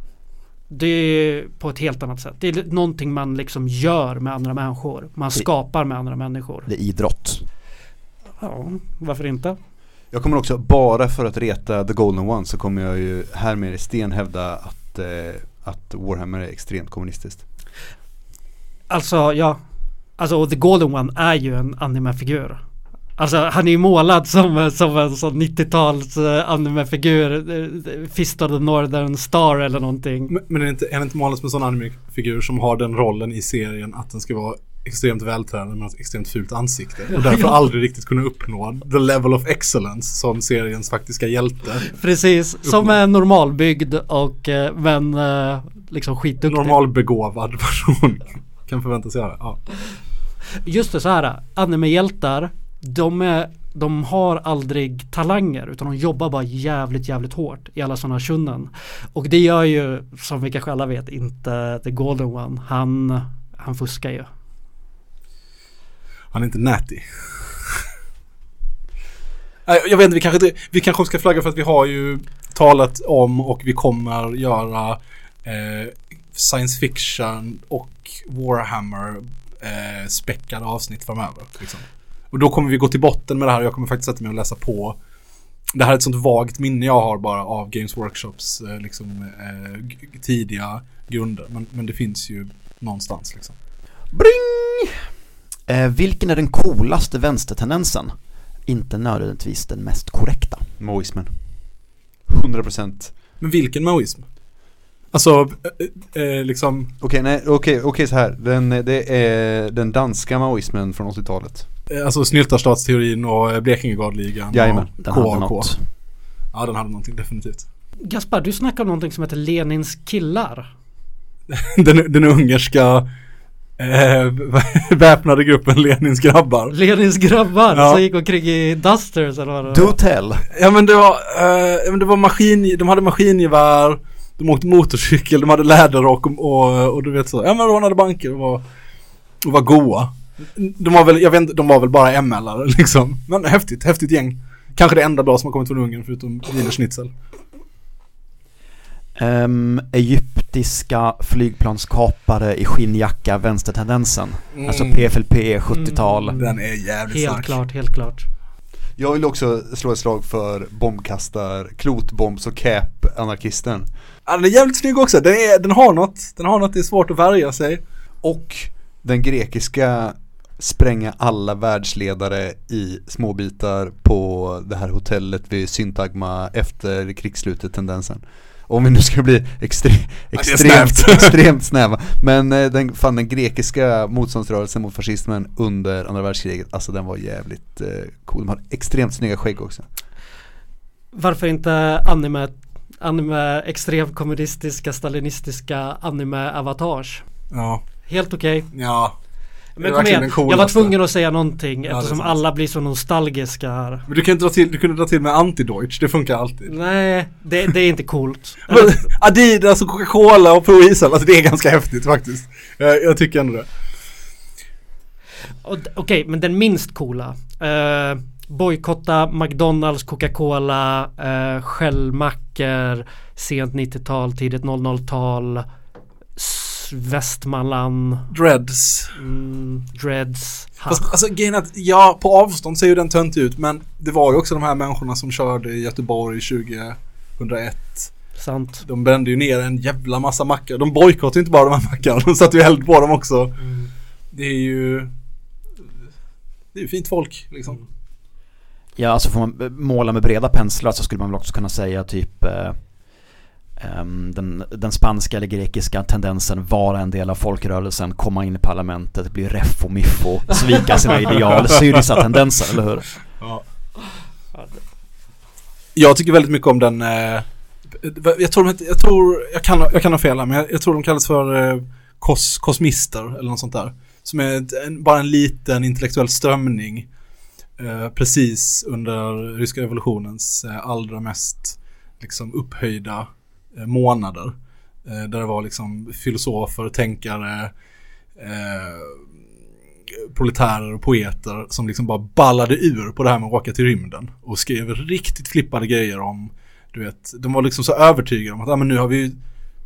Det är på ett helt annat sätt. Det är någonting man liksom gör med andra människor. Man skapar med andra människor. Det är idrott. Ja, varför inte? Jag kommer också, bara för att reta The Golden One så kommer jag ju här med i sten hävda att, eh, att Warhammer är extremt kommunistiskt. Alltså, ja. Alltså, och The Golden One är ju en animefigur. Alltså han är ju målad som, som en sån 90-tals uh, animefigur. Uh, Fist of the Northern Star eller någonting. Men, men är, det inte, är det inte målat som en sån anime-figur som har den rollen i serien att den ska vara extremt vältränad med ett extremt fult ansikte och därför aldrig riktigt kunna uppnå the level of excellence som seriens faktiska hjälte. Precis, som är normalbyggd och uh, men liksom skitduktig. Normalbegåvad person kan förväntas göra. Ja. Just det, så här. Animehjältar, de, är, de har aldrig talanger utan de jobbar bara jävligt, jävligt hårt i alla sådana shunnen. Och det gör ju, som vi kanske alla vet, inte The Golden One. Han, han fuskar ju. Han är inte natty. Nej, Jag vet inte, vi kanske, inte, vi kanske ska flagga för att vi har ju talat om och vi kommer göra eh, science fiction och Warhammer eh, späckade avsnitt framöver. Liksom. Och då kommer vi gå till botten med det här och jag kommer faktiskt sätta mig och läsa på. Det här är ett sånt vagt minne jag har bara av Games Workshops eh, liksom, eh, tidiga grunder. Men, men det finns ju någonstans liksom. Bring! Eh, vilken är den coolaste vänstertendensen? Inte nödvändigtvis den mest korrekta. Maoismen. 100% Men vilken maoism? Alltså, eh, eh, liksom, Okej, nej, okej, okej så här. Den, det är den danska maoismen från 80-talet. eh, alltså snyltarstatsteorin och eh, Blekingegardligan Jajamän, och Den hade KAK. något. Ja, den hade någonting definitivt. Gaspar, du snackar om någonting som heter Lenins killar. (laughs) den, den ungerska eh, (laughs) väpnade gruppen Lenins grabbar. Lenins grabbar Ja. som gick omkring i Dusters eller vad det Do var. tell. Ja men det var, eh, men det var maskin, de hade maskingevär, de åkte motorcykel, de hade läderrock och, och, och du vet så. Ja men rånade banker och var, och var goa. De var väl, jag vet inte, de var väl bara ML-are liksom. Men häftigt, häftigt gäng. Kanske det enda bra som har kommit från Ungern förutom Wiener Schnitzel. Ehm, egyptiska flygplanskapare i skinnjacka, vänstertendensen. Mm. Alltså PFLP 70-tal. Mm. Den är jävligt Helt stark. klart, helt klart. Jag vill också slå ett slag för bombkastar, klotbombs och cap-anarkisten. Ja, den är jävligt snygg också. Den, är, den har något. Den har något, det är svårt att värja sig. Och den grekiska spränga alla världsledare i småbitar på det här hotellet vid Syntagma efter krigsslutet tendensen. Om vi nu ska bli extre- extremt, (laughs) extremt snäva. Men eh, den, fan, den grekiska motståndsrörelsen mot fascismen under andra världskriget, alltså den var jävligt eh, cool. De hade extremt snygga skägg också. Varför inte anime, anime extremkommunistiska, stalinistiska anime-avatars? Ja. Helt okej. Ja. Men kom igen, jag var tvungen att säga någonting är eftersom alla blir så nostalgiska här. Men du kan inte dra till, du kunde dra till med anti-Deutsch, det funkar alltid. Nej, det, det är inte coolt. (laughs) Men Adidas och Coca-Cola och Pro Isel, alltså det är ganska häftigt faktiskt. Jag, jag tycker ändå det. Okej, men den minst coola. Uh, bojkotta McDonalds, Coca-Cola, uh, Shellmackor, sent 90-tal, tidigt 00-tal, s- Västmanland, Dreads. mm, Dreads. Ha. Fast alltså grejen är att, ja på avstånd ser ju den tönt ut men det var ju också de här människorna som körde i Göteborg 2001. Sant. De brände ju ner en jävla massa mackar. De bojkottade ju inte bara de här mackarna, de satte ju eld på dem också. Det är ju Det är ju fint folk liksom. Ja, alltså får man måla med breda penslar så skulle man väl också kunna säga typ eh, den, den spanska eller grekiska tendensen vara en del av folkrörelsen, komma in i parlamentet, bli reff och miffo, svika sina (laughs) ideal, Syriza-tendensen, eller hur? Jag tycker väldigt mycket om den eh, Jag tror jag tror, jag kan, jag kan ha fel här, men jag, jag tror de kallas för eh, kos, kosmister eller något sånt där. Som är en, bara en liten intellektuell strömning eh, precis under ryska revolutionens eh, allra mest liksom upphöjda Eh, månader. Eh, där det var liksom filosofer, tänkare, eh, proletärer och poeter som liksom bara ballade ur på det här med att åka till rymden och skrev riktigt flippade grejer om, du vet, de var liksom så övertygade om att, ja men nu har vi ju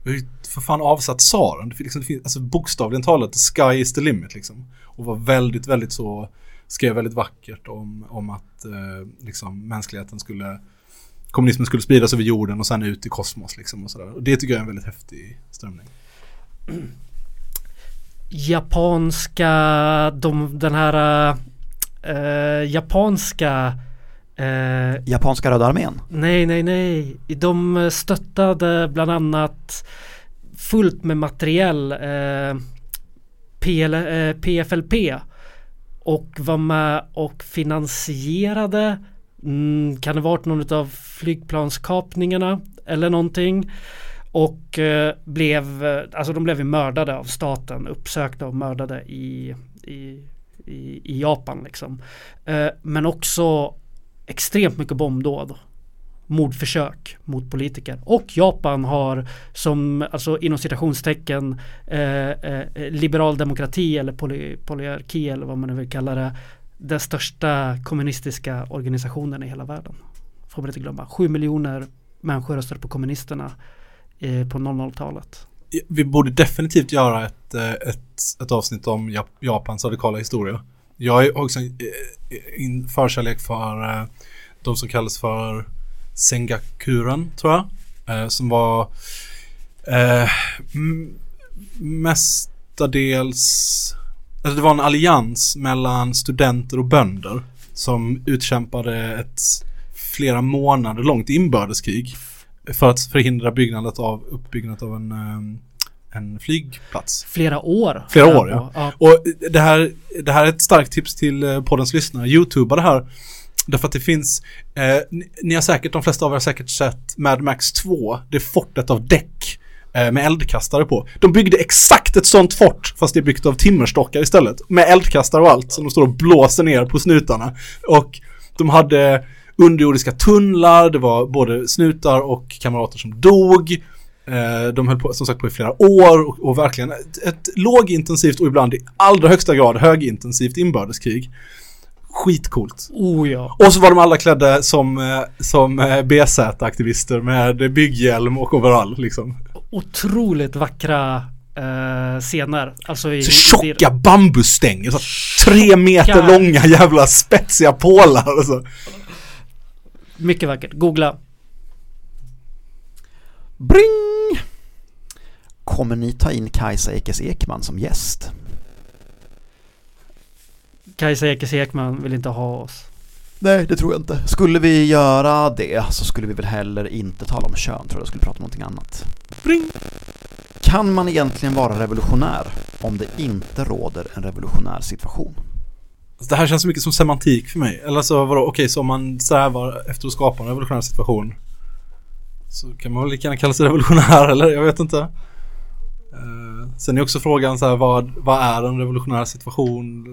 vi har ju för fan avsatt tsaren. Det, liksom, det finns, alltså bokstavligen talat, the sky is the limit liksom. Och var väldigt, väldigt så, skrev väldigt vackert om, om att eh, liksom mänskligheten skulle, kommunismen skulle spridas över jorden och sen ut i kosmos liksom och sådär. Och det tycker jag är en väldigt häftig strömning. Japanska, de, den här eh, japanska eh, Japanska Röda Armén. Nej, nej, nej. De stöttade bland annat fullt med materiell eh, PL, PFLP och var med och finansierade mm, kan det varit någon av flygplanskapningarna eller någonting och eh, blev, eh, alltså de blev ju mördade av staten, uppsökta och mördade i, i, i, i Japan liksom. Eh, men också extremt mycket bombdåd. Mordförsök mot politiker. Och Japan har som, alltså inom citationstecken, eh, eh, liberal demokrati eller poly, polyarki eller vad man nu vill kalla det. Den största kommunistiska organisationen i hela världen. Får man inte glömma. Sju miljoner människor röstade på kommunisterna eh, på 00-talet. Vi borde definitivt göra ett, eh, ett, ett avsnitt om Japans radikala historia. Jag har också eh, en, förkärlek för eh, de som kallas för Sengakuren, tror jag. Som var eh, mestadels Alltså det var en allians mellan studenter och bönder som utkämpade ett flera månader långt inbördeskrig för att förhindra byggandet av, uppbyggandet av en, ehm, en flygplats. Flera år. Flera år ja. ja. Och det här, det här är ett starkt tips till eh, poddens lyssnare. Youtuba det här. Därför att det finns, eh, ni, har säkert, de flesta av er har säkert sett Mad Max 2, det fortet av däck eh, med eldkastare på. De byggde exakt ett sånt fort fast det är byggt av timmerstockar istället. Med eldkastare och allt som de står och blåser ner på snutarna. Och de hade underjordiska tunnlar, det var både snutar och kamrater som dog. Eh, De höll på, som sagt på i flera år och, och verkligen ett, ett lågintensivt och ibland i allra högsta grad högintensivt inbördeskrig. Skitcoolt. Oh ja. Och så var de alla klädda som, eh, som eh, BZ-aktivister med bygghjälm och overall liksom. Otroligt vackra eh, scener. Alltså i, Så i- tjocka bambusstänger, så tre meter långa jävla spetsiga pålar och så. Mycket vackert. Googla. Bring! Kommer ni ta in Kajsa Ekes Ekman som gäst? Kajsa Ekis Ekman vill inte ha oss. Nej, det tror jag inte. Skulle vi göra det så skulle vi väl heller inte tala om kön, tror jag. skulle prata om någonting annat. Bring. Kan man egentligen vara revolutionär om det inte råder en revolutionär situation? Det här känns så mycket som semantik för mig. Eller så vadå, okej så om man strävar efter att skapa en revolutionär situation så kan man väl lika gärna kalla sig revolutionär (laughs) eller jag vet inte. Eh, sen är också frågan så här vad, vad är en revolutionär situation?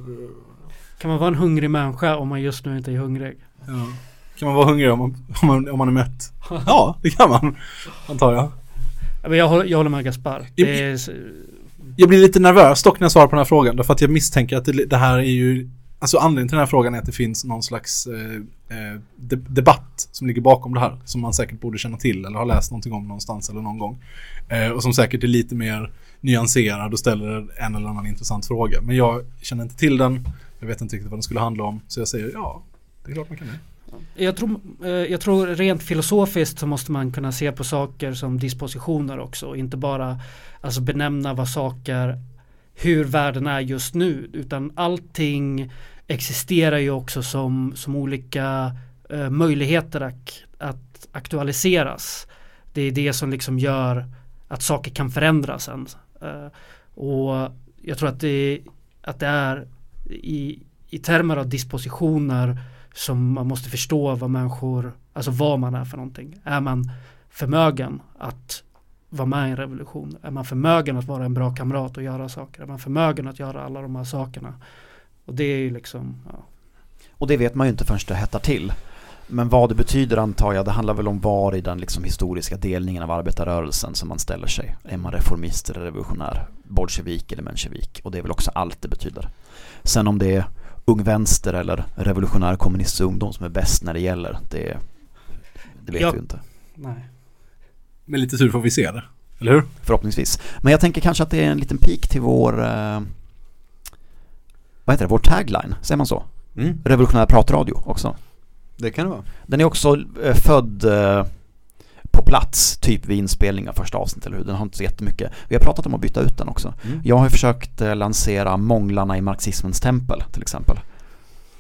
Kan man vara en hungrig människa om man just nu inte är hungrig? Ja. Kan man vara hungrig om man, om man, om man är mätt? Ja, det kan man. Antar jag. Men Jag håller, jag håller med Gaspar. S- Jag blir lite nervös dock när jag svarar på den här frågan. Därför att jag misstänker att det, det här är ju Alltså anledningen till den här frågan är att det finns någon slags eh, eh, de, debatt som ligger bakom det här. Som man säkert borde känna till eller har läst någonting om någonstans eller någon gång. Eh, och som säkert är lite mer nyanserad och ställer en eller annan intressant fråga. Men jag känner inte till den. Jag vet inte riktigt vad den skulle handla om. Så jag säger ja, det är klart man kan det. jag, tror, eh, jag tror rent filosofiskt så måste man kunna se på saker som dispositioner också. Inte bara alltså benämna vad saker, hur världen är just nu. Utan allting existerar ju också som, som olika eh, möjligheter att, att aktualiseras. Det är det som liksom gör att saker kan förändras sen. Eh, och jag tror att det, att det är i, i termer av dispositioner som man måste förstå vad människor, alltså vad man är för någonting. Är man förmögen att vara med i en revolution? Är man förmögen att vara en bra kamrat och göra saker? Är man förmögen att göra alla de här sakerna? Och det är ju liksom, ja. Och det vet man ju inte förrän det hettar till. Men vad det betyder antar jag, det handlar väl om var i den liksom historiska delningen av arbetarrörelsen som man ställer sig. Är man reformist eller revolutionär, bolsjevik eller menshevik? Och det är väl också allt det betyder. Sen om det är ung vänster eller revolutionär kommunistisk ungdom som är bäst när det gäller, det, det vet Ja. vi ju inte. nej. Med lite tur får vi se det. Eller hur? Förhoppningsvis. Men jag tänker kanske att det är en liten pik till vår, eh, vad heter det, vår tagline, säger man så? Mm, Revolutionär pratradio också. det kan det vara. Den är också eh, född eh, på plats, typ vid inspelning av första avsnittet, eller hur? Den har inte så jättemycket. Vi har pratat om att byta ut den också. Mm. Jag har försökt eh, lansera Månglarna i marxismens tempel, till exempel.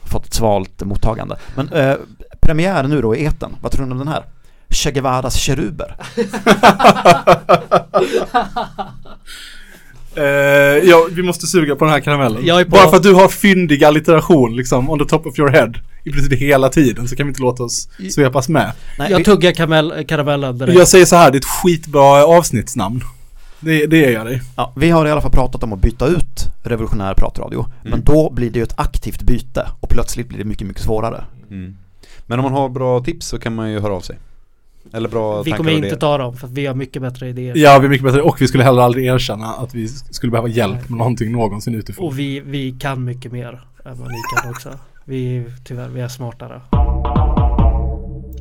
Fått ett svalt mottagande. Men eh, premiär nu då i eten. vad tror ni om den här? Che Guevaras keruber. (laughs) Eh, ja, vi måste suga på den här karamellen. Bara för att du har fyndig allitteration liksom on the top of your head i princip hela tiden så kan vi inte låta oss svepas med. Nej, Jag tuggar karamell, karamellen direkt. Jag säger så här, det är ett skitbra avsnittsnamn. Det, det är jag dig. ja, vi har i alla fall pratat om att byta ut revolutionär pratradio. Men Mm. då blir det ju ett aktivt byte och plötsligt blir det mycket, mycket svårare. Mm. Men om man har bra tips så kan man ju höra av sig. Eller bra vi kommer inte ta dem för att vi har mycket bättre idéer. Ja, vi är mycket bättre och vi skulle heller aldrig erkänna att vi skulle behöva hjälp med någonting någonsin utifrån. Och vi, vi kan mycket mer än vad ni kan också. Vi, tyvärr, vi är smartare.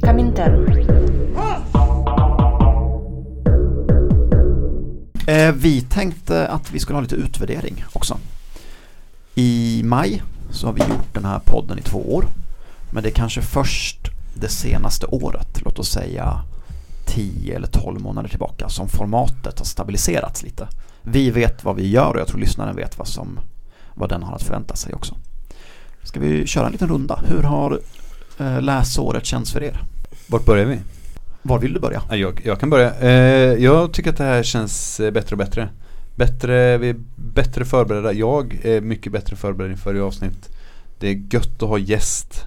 Comintern. Eh, vi tänkte att vi skulle ha lite utvärdering också. I maj så har vi gjort den här podden i två år. Men det är kanske först det senaste året, låt oss säga 10 eller 12 månader tillbaka, som formatet har stabiliserats lite. Vi vet vad vi gör och jag tror lyssnaren vet vad, som, vad den har att förvänta sig också. Ska vi köra en liten runda? Hur har eh, läsåret känts för er? Vart börjar vi? Var vill du börja? Ja, Jag, jag kan börja. Eh, jag tycker att det här känns eh, bättre och bättre. Bättre, vi är bättre förberedda. Jag är mycket bättre förberedd inför i avsnitt. Det är gött att ha gäst.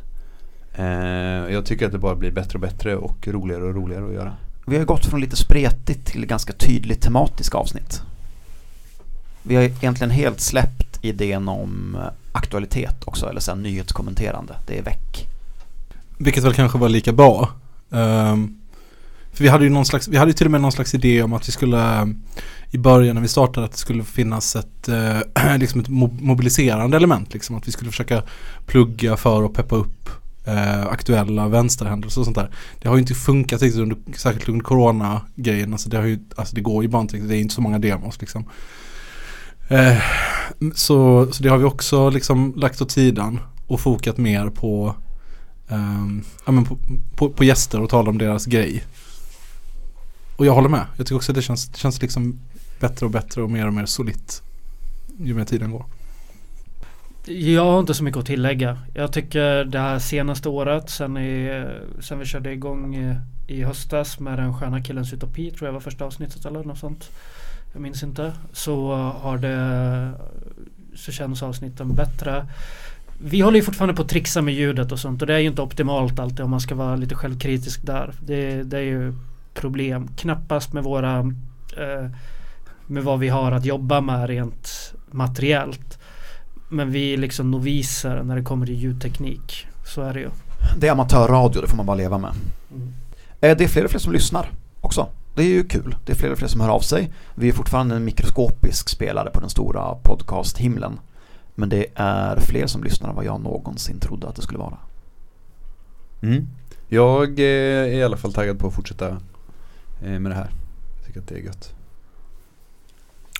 Jag tycker att det bara blir bättre och bättre och roligare och roligare att göra. Vi har gått från lite spretigt till ganska tydligt tematiska avsnitt. Vi har egentligen helt släppt idén om aktualitet också, eller sen nyhetskommenterande. Det är väck. Vilket väl kanske var lika bra. Um, för vi hade ju någon slags, vi hade ju till och med någon slags idé om att vi skulle i början när vi startade att det skulle finnas ett, eh, (clears throat) liksom ett mobiliserande element. Liksom, att vi skulle försöka plugga för och peppa upp eh, aktuella vänsterhändelser och sånt där. Det har ju inte funkat riktigt under, särskilt under corona-grejen. Alltså det, har ju, alltså det går ju bara inte riktigt, det är inte så många demos liksom. Eh, så, så det har vi också liksom lagt åt sidan och fokat mer på eh, ja, men på, på, på gäster och tala om deras grej. Och jag håller med. Jag tycker också att det känns, det känns liksom bättre och bättre och mer och mer solitt ju mer tiden går. Jag har inte så mycket att tillägga. Jag tycker det här senaste året sen, i, sen vi körde igång i, i höstas med den sköna killens utopi tror jag var första avsnittet eller något sånt. Jag minns inte. Så har det så känns avsnitten bättre. Vi håller ju fortfarande på att trixa med ljudet och sånt och det är ju inte optimalt alltid om man ska vara lite självkritisk där. Det, det är ju problem. Knappast med våra eh, med vad vi har att jobba med rent materiellt. Men vi är liksom noviser när det kommer till ljudteknik. Så är det ju. Det är amatörradio, det får man bara leva med. Eh, Det är fler och fler som lyssnar också. Det är ju kul. Det är fler och fler som hör av sig. Vi är fortfarande en mikroskopisk spelare på den stora podcasthimlen. Men det är fler som lyssnar än vad jag någonsin trodde att det skulle vara. Mm. Jag eh, är i alla fall taggad på att fortsätta eh, med det här. Jag tycker att det är gött.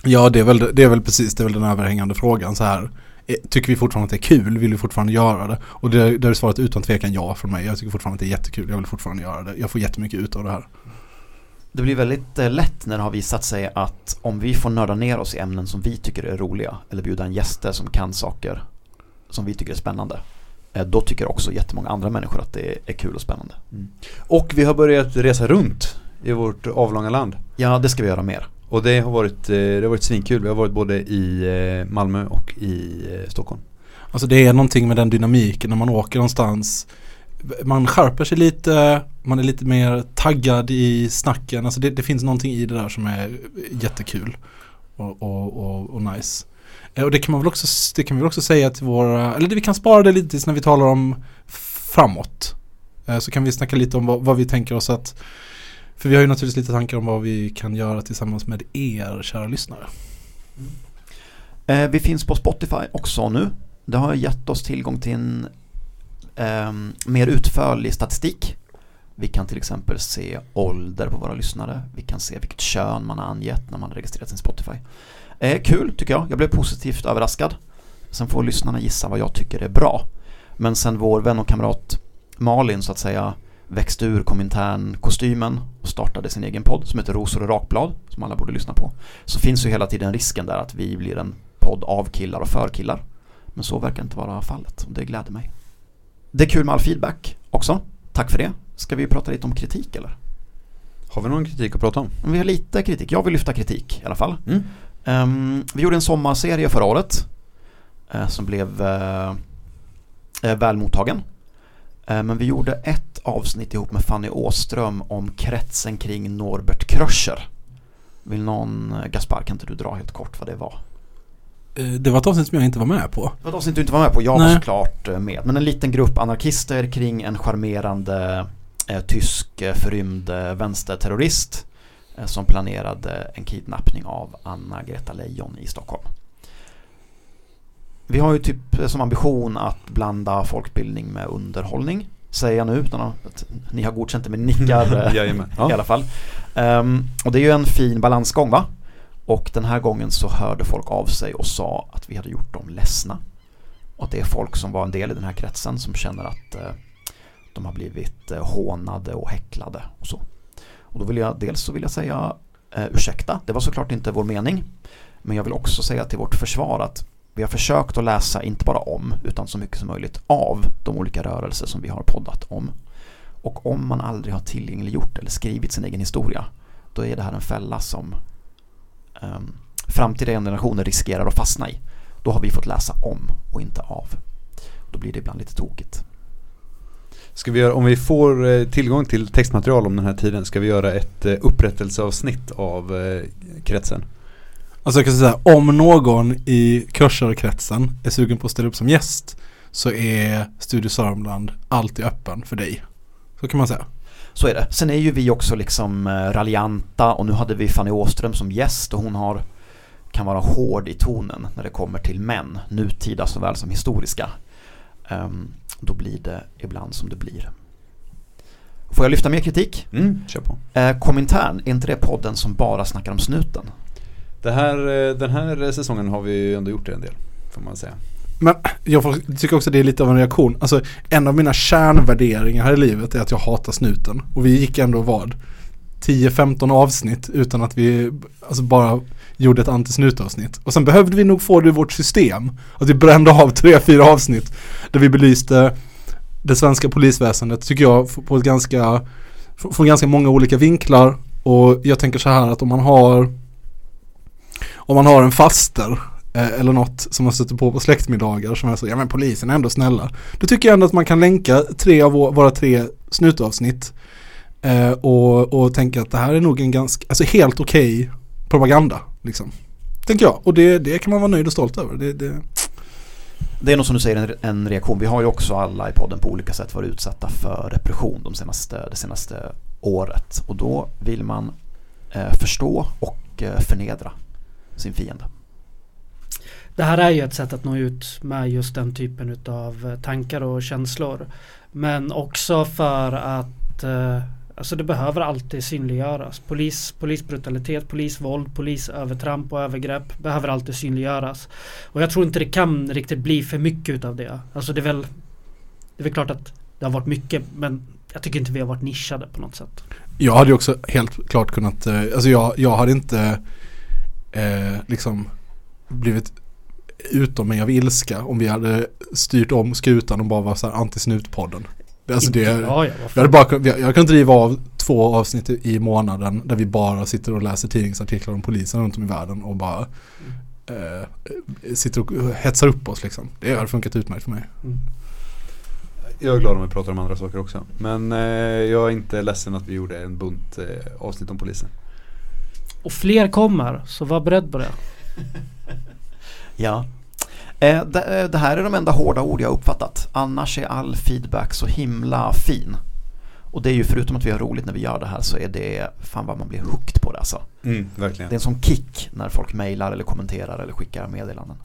Ja det är, väl, det är väl precis det är väl den överhängande frågan så här. Eh, Tycker vi fortfarande att det är kul? Vill vi fortfarande göra det? Och det, det är svaret utan tvekan ja från mig. Jag tycker fortfarande att det är jättekul. Jag vill fortfarande göra det. Jag får jättemycket ut av det här. Det blir väldigt eh, lätt när det har visat sig att om vi får nörda ner oss i ämnen som vi tycker är roliga eller bjuda in gäster som kan saker som vi tycker är spännande eh, då tycker också jättemånga andra människor att det är kul och spännande. Och vi har börjat resa runt i vårt avlånga land. Ja, det ska vi göra mer. Och det har varit, eh, det har varit svinkul. Vi har varit både i Malmö och i Stockholm. Alltså det är någonting med den dynamiken när man åker någonstans. Man skärper sig lite, man är lite mer taggad i snacken. Alltså det, det finns någonting i det där som är jättekul och, och, och, och nice. Eh, och det kan man väl också, det kan vi väl också säga till våra, eller det, vi kan spara det lite tills när vi talar om framåt. Eh, så kan vi snacka lite om vad, vad vi tänker oss att, för vi har ju naturligtvis lite tankar om vad vi kan göra tillsammans med er kära lyssnare. Mm. vi finns på Spotify också nu. Det har gett oss tillgång till en Ehm, mer utförlig statistik. Vi kan till exempel se ålder på våra lyssnare. Vi kan se vilket kön man har angett när man har registrerat sin Spotify. Eh, kul tycker jag. Jag blev positivt överraskad. Sen får lyssnarna gissa vad jag tycker är bra. Men sen vår vän och kamrat Malin så att säga växte ur Komintern-kostymen och startade sin egen podd som heter Rosor och rakblad som alla borde lyssna på. Så finns ju hela tiden risken där att vi blir en podd av killar och för killar. Men så verkar inte vara fallet och det gläder mig. Det är kul med all feedback också. Tack för det. Ska vi prata lite om kritik eller? Har vi någon kritik att prata om? Vi har lite kritik. Jag vill lyfta kritik i alla fall. Mm. Ehm, vi gjorde en sommarserie förra året eh, som blev eh, eh, väl mottagen. Eh, men vi gjorde ett avsnitt ihop med Fanny Åström om kretsen kring Norbert Kröscher. Vill någon, Gaspar kan inte du dra helt kort vad det var? Eh, Det var ett avsnitt som jag inte var med på. Det var ett avsnitt du inte var med på, jag var Nej. såklart eh, med. Men en liten grupp anarkister kring en charmerande eh, tysk eh, förrymd vänsterterrorist eh, som planerade en kidnappning av Anna-Greta Leijon i Stockholm. Vi har ju typ som ambition att blanda folkbildning med underhållning, säger jag nu utan att ni har godkänt det med nickar (laughs) Jajamän. i Ja. alla fall. Ehm, och det är ju en fin balansgång va? Och den här gången så hörde folk av sig och sa att vi hade gjort dem ledsna. Och att det är folk som var en del i den här kretsen som känner att eh, de har blivit eh, hånade och häcklade och så. Och då vill jag dels så vill jag säga eh, ursäkta, det var såklart inte vår mening. Men jag vill också säga till vårt försvar att vi har försökt att läsa inte bara om utan så mycket som möjligt av de olika rörelser som vi har poddat om. Och om man aldrig har tillgängliggjort eller skrivit sin egen historia då är det här en fälla som um, framtida generationer riskerar att fastna i. Då har vi fått läsa om och inte av. Då blir det ibland lite tokigt. Ska vi göra, om vi får eh, tillgång till textmaterial om den här tiden, ska vi göra ett eh, upprättelseavsnitt av eh, kretsen? Alltså jag kan säga om någon i Kröscherkretsen är sugen på att ställa upp som gäst så är Studio Sörmland alltid öppen för dig. Så kan man säga. Så är det. Sen är ju vi också liksom raljanta och nu hade vi Fanny Åström som gäst och hon har kan vara hård i tonen när det kommer till män, nutida såväl som historiska. Um, då blir det ibland som det blir. Får jag lyfta mer kritik? Mm, kör på. Eh, Komintern, är inte det podden som bara snackar om snuten? Det här, eh, den här säsongen har vi ändå gjort det en del, får man säga. Men jag tycker också det är lite av en reaktion. Alltså en av mina kärnvärderingar här i livet är att jag hatar snuten. Och vi gick ändå vad? 10-15 avsnitt utan att vi alltså bara gjorde ett antisnutavsnitt. Och sen behövde vi nog få det i vårt system. Att vi brände av 3-4 avsnitt där vi belyste det svenska polisväsendet tycker jag på ett ganska, från ganska många olika vinklar. Och jag tänker så här att om man har om man har en faster Eh, eller något som man stöter på på släktmiddagar som är så, ja men polisen är ändå snälla. Då tycker jag ändå att man kan länka tre av våra tre snutavsnitt eh, och, och tänka att det här är nog en ganska, alltså helt okej okay propaganda liksom. Tänker jag, och det, det kan man vara nöjd och stolt över. Det, det... det är nog som du säger en, en reaktion. Vi har ju också alla i podden på olika sätt varit utsatta för repression de senaste, det senaste året och då vill man eh, förstå och eh, förnedra sin fiende. Det här är ju ett sätt att nå ut med just den typen av eh, tankar och känslor. Men också för att eh, alltså det behöver alltid synliggöras. Polis, polisbrutalitet, polisvåld, polisövertramp och övergrepp behöver alltid synliggöras. Och jag tror inte det kan riktigt bli för mycket utav det. Alltså det är väl Det är väl klart att det har varit mycket men jag tycker inte vi har varit nischade på något sätt. Jag hade ju också helt klart kunnat, eh, alltså jag, jag hade inte eh, liksom blivit utom mig av ilska om vi hade styrt om skutan och bara var så här antisnutpodden. Alltså det, ja, ja, jag, hade bara, jag, jag kan driva av två avsnitt i månaden där vi bara sitter och läser tidningsartiklar om polisen runt om i världen och bara mm. eh, sitter och hetsar upp oss liksom. Det har funkat utmärkt för mig. Mm. Jag är glad om vi pratar om andra saker också. Men eh, jag är inte ledsen att vi gjorde en bunt eh, avsnitt om polisen. Och fler kommer, så var beredd på det. Ja. Eh, det, eh, det, här är de enda hårda ord jag uppfattat. Annars är all feedback så himla fin. Och det är ju förutom att vi har roligt när vi gör det här så är det fan vad man blir hooked på det alltså. Mm, verkligen. Det är en sån kick när folk mejlar eller kommenterar eller skickar meddelanden.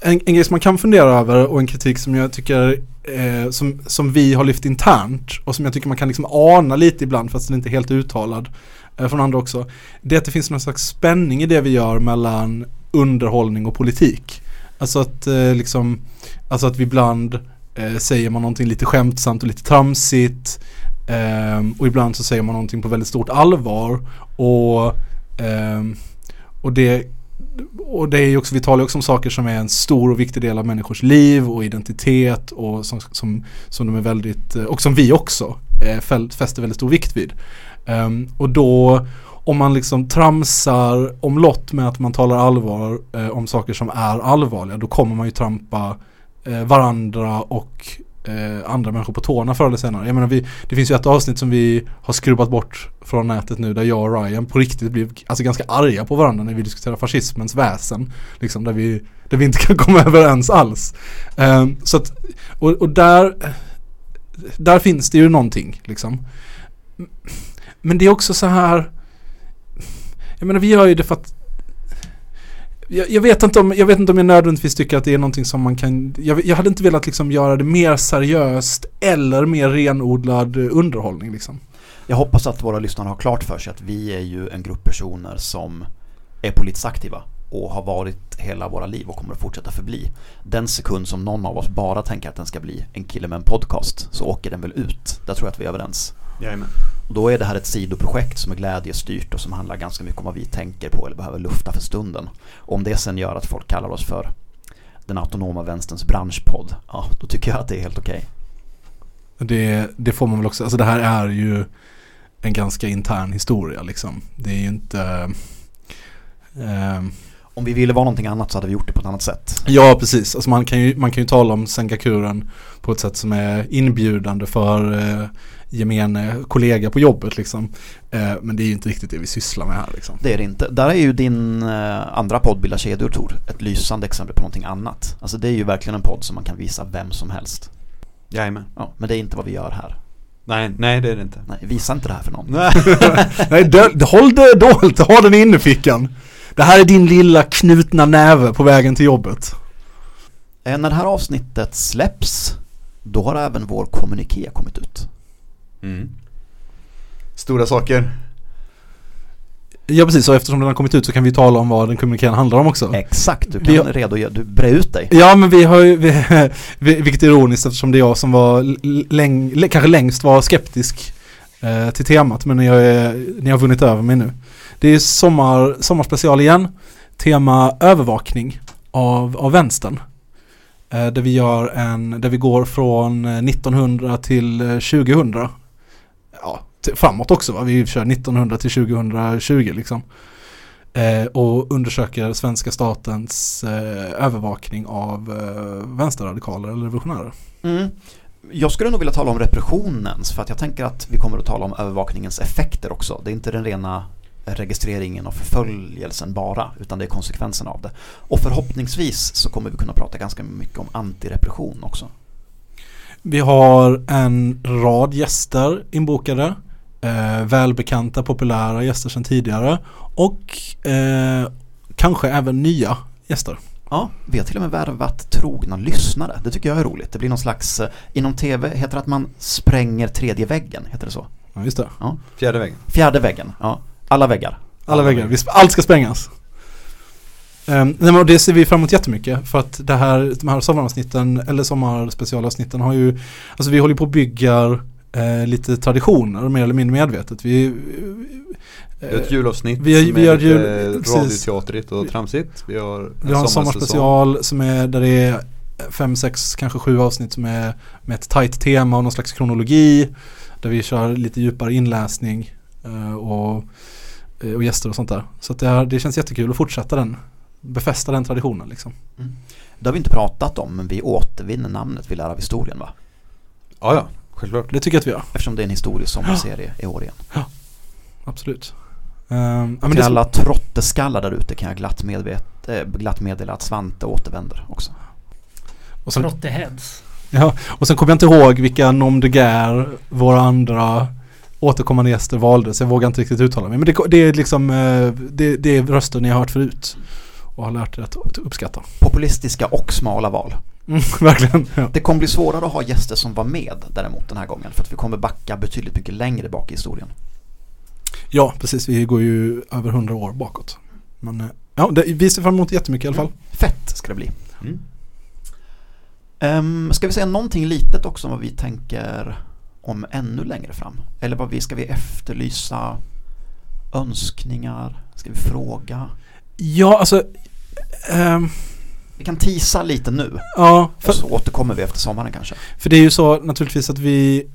En, en grej som man kan fundera över och en kritik som jag tycker eh, som, som vi har lyft internt och som jag tycker man kan liksom ana lite ibland fast den inte är helt uttalad eh, från andra också. Det är att det finns någon slags spänning i det vi gör mellan underhållning och politik. Alltså att eh, liksom, alltså att vi ibland eh, säger man någonting lite skämtsamt och lite tramsigt. Eh, och ibland så säger man någonting på väldigt stort allvar. Och, ehm, och det och det är ju också, vi talar också om saker som är en stor och viktig del av människors liv och identitet och som, som, som de är väldigt, eh, och som vi också eh, fäster väldigt stor vikt vid. Um, och då om man liksom tramsar omlott med att man talar allvar eh, om saker som är allvarliga då kommer man ju trampa eh, varandra och eh, andra människor på tårna förr eller senare. Jag menar, vi, det finns ju ett avsnitt som vi har skrubbat bort från nätet nu där jag och Ryan på riktigt blir alltså ganska arga på varandra när vi diskuterar fascismens väsen. Liksom där vi, där vi inte kan komma (laughs) överens alls. Eh, så att, och, och där, där finns det ju någonting liksom. Men det är också så här jag menar vi gör ju det för att jag, jag, vet inte om, jag vet inte om jag nödvändigtvis tycker att det är någonting som man kan Jag, jag hade inte velat liksom göra det mer seriöst eller mer renodlad underhållning liksom. Jag hoppas att våra lyssnare har klart för sig att vi är ju en grupp personer som är politiskt aktiva och har varit hela våra liv och kommer att fortsätta förbli. Den sekund som någon av oss bara tänker att den ska bli en kille med en podcast så åker den väl ut. Där tror jag att vi är överens. Jajamän. Då är det här ett sidoprojekt som är glädjestyrt och som handlar ganska mycket om vad vi tänker på eller behöver lufta för stunden. Om det sen gör att folk kallar oss för den autonoma vänsterns branschpodd, ja då tycker jag att det är helt okej. Det, det får man väl också, alltså det här är ju en ganska intern historia liksom. Det är ju inte... ehm, Om vi ville vara någonting annat så hade vi gjort det på ett annat sätt. Ja, precis. Alltså man, kan ju, man kan ju tala om Sengakuren på ett sätt som är inbjudande för eh, gemene kollega på jobbet liksom. Eh, men det är ju inte riktigt det vi sysslar med här liksom. Det är det inte. Där är ju din eh, andra podd Bilda kedjor Tor ett lysande exempel på någonting annat. Alltså det är ju verkligen en podd som man kan visa vem som helst. Jajamän. Ja, men det är inte vad vi gör här. Nej, nej det är det inte. Nej, visa inte det här för någon. Nej. (laughs) Nej, dö- håll det dolt, ha den inne i fickan. Det här är din lilla knutna näve på vägen till jobbet. Eh, När det här avsnittet släpps, då har även vår kommuniké kommit ut. Mm. Stora saker. Ja precis, och eftersom den har kommit ut så kan vi tala om vad den kommunikéren handlar om också. Exakt, du Vi kan har- redogöra, du bre ut dig. Ja men vi har ju, vi, (laughs) vi, vilket är ironiskt eftersom det är jag som var läng, kanske längst var skeptisk eh, till temat men jag är, ni har vunnit över mig nu. Det är sommar, sommarspecial igen, tema övervakning av, av vänstern. Eh, där vi gör en, där vi går från eh, 1900 till eh, 2000. Ja, framåt också va, vi kör 1900 till 2020 liksom. Eh, och undersöker svenska statens eh, övervakning av eh, vänsterradikaler eller revolutionärer. Mm. Jag skulle nog vilja tala om repressionens, för att jag tänker att vi kommer att tala om övervakningens effekter också. Det är inte den rena registreringen och förföljelsen bara, utan det är konsekvenserna av det. Och förhoppningsvis så kommer vi kunna prata ganska mycket om antirepression också. Vi har en rad gäster inbokade. Eh, välbekanta, populära gäster sedan tidigare. Och eh, kanske även nya gäster. Ja, vi har till och med värvat trogna lyssnare. Det tycker jag är roligt. Det blir någon slags, eh, inom tv heter det att man spränger tredje väggen, heter det så? Ja, just det. Ja. Fjärde väggen. Fjärde väggen, ja. Alla väggar. Alla väggar. Allt ska sprängas. Um, nej, men det ser vi fram emot jättemycket för att det här, de här sommaravsnitten eller sommarspecialavsnitten har ju, alltså vi håller på och bygger eh, lite traditioner mer eller mindre medvetet. Vi, har ett julavsnitt vi som vi är lite radioteatrigt och tramsigt. Vi har en, Vi har en sommarspecial som är där det är fem, sex, kanske sju avsnitt som är med ett tajt tema och någon slags kronologi. Där vi kör lite djupare inläsning eh, och, eh, och gäster och sånt där. Så att det, är, det känns jättekul att fortsätta den, befästa den traditionen liksom. Det har vi inte pratat om, men vi återvinner namnet Vi lär av historien va? Ja, ja. Självklart. Det tycker jag att vi gör, Eftersom det är en historisk sommarserie i år igen. absolut. Um, ja, men Till det, alla trotteskallar där ute kan jag glatt, medvet, eh, glatt meddela att Svante återvänder också. och, sen, Trotteheads. ja, och sen kommer jag inte ihåg vilka nom de guerre våra andra återkommande gäster valde så jag vågar inte riktigt uttala mig. Men det, det är liksom eh, det, det är röster ni har hört förut och har lärt er att uppskatta. Populistiska och smala val. Mm, (laughs) verkligen. Ja. Det kommer bli svårare att ha gäster som var med däremot den här gången för att vi kommer backa betydligt mycket längre bak i historien. ja, precis. Vi går ju över hundra år bakåt. Men eh, ja, det, vi ser fram emot jättemycket i alla fall. Fett ska det bli. Mm. Um, ska vi säga någonting litet också om vad vi tänker om ännu längre fram? Eller vad vi, ska vi efterlysa önskningar? Ska vi fråga? Ja, alltså. Ehm, Vi kan tisa lite nu ja, för, och så återkommer vi efter sommaren kanske. för det är ju så naturligtvis att vi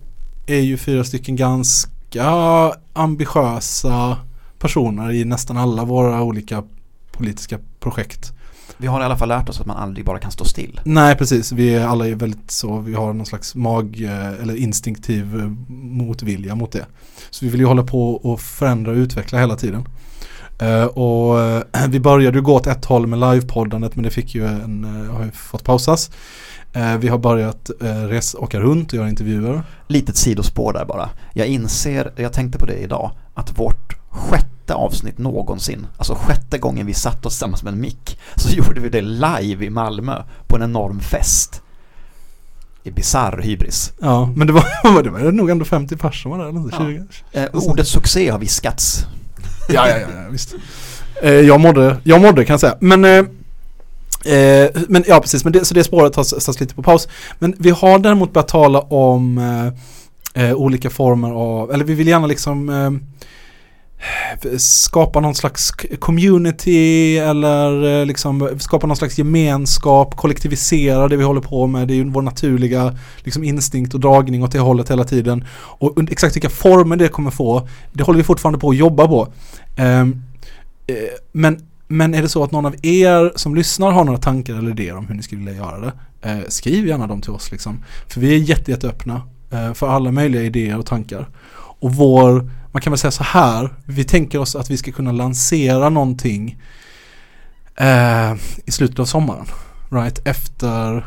är ju fyra stycken ganska ambitiösa personer i nästan alla våra olika politiska projekt. Vi har i alla fall lärt oss att man aldrig bara kan stå still. Nej precis, vi är alla är väldigt så, vi har någon slags mag eh, eller instinktiv eh, motvilja mot det. Så vi vill ju hålla på och förändra och utveckla hela tiden. Eh, och eh, (clears throat) vi började ju gå åt ett håll med livepoddandet men det fick ju en, eh, har ju fått pausas. Vi har börjat res, åka runt och göra intervjuer. Litet sidospår där bara. Jag inser, jag tänkte på det idag, att vårt sjätte avsnitt någonsin, alltså sjätte gången vi satt oss tillsammans med en mick, så (laughs) gjorde vi det live i Malmö på en enorm fest. I bisarr hybris. Ja, men det var, (laughs) det var nog ändå 50 personer där, eller inte? Ja. 20. Eh, ordet succé har viskats. Ja, ja, ja, visst. Eh, jag, mådde, jag mådde kan jag säga. Men, eh, eh men ja, precis. Men det, så det spåret har satts lite på paus. Men vi har däremot börjat tala om eh, eh, olika former av, eller vi vill gärna liksom eh, skapa någon slags community eller eh, liksom skapa någon slags gemenskap, kollektivisera det vi håller på med. Det är ju vår naturliga liksom instinkt och dragning åt det hållet hela tiden. Och exakt vilka former det kommer få, det håller vi fortfarande på att jobba på. Ehm, eh, men, men är det så att någon av er som lyssnar har några tankar eller idéer om hur ni skulle vilja göra det, eh, skriv gärna dem till oss liksom. För vi är jätte, jätteöppna för alla möjliga idéer och tankar. Och vår, man kan väl säga så här, vi tänker oss att vi ska kunna lansera någonting eh, i slutet av sommaren. Right? Efter,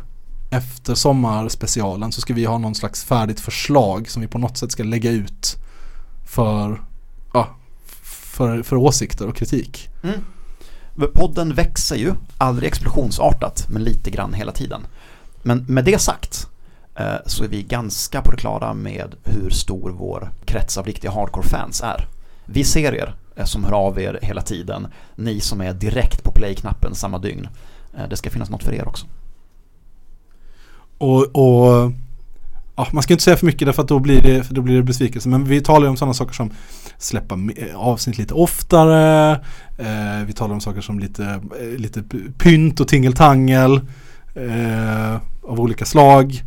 efter sommarspecialen så ska vi ha någon slags färdigt förslag som vi på något sätt ska lägga ut för, ja, för, för åsikter och kritik. Mm. Podden växer ju, aldrig explosionsartat, men lite grann hela tiden. Men med det sagt Eh, så är vi ganska på det klara med hur stor vår krets av riktiga hardcore-fans är. Vi ser er eh, som hör av er hela tiden, ni som är direkt på play-knappen samma dygn. Eh, det ska finnas något för er också. Och, och ja, man ska inte säga för mycket därför att då blir det, för då blir det besvikelse. Men vi talar ju om sådana saker som släppa avsnitt lite oftare. Eh, vi talar om saker som lite, lite pynt och tingeltangel eh, av olika slag.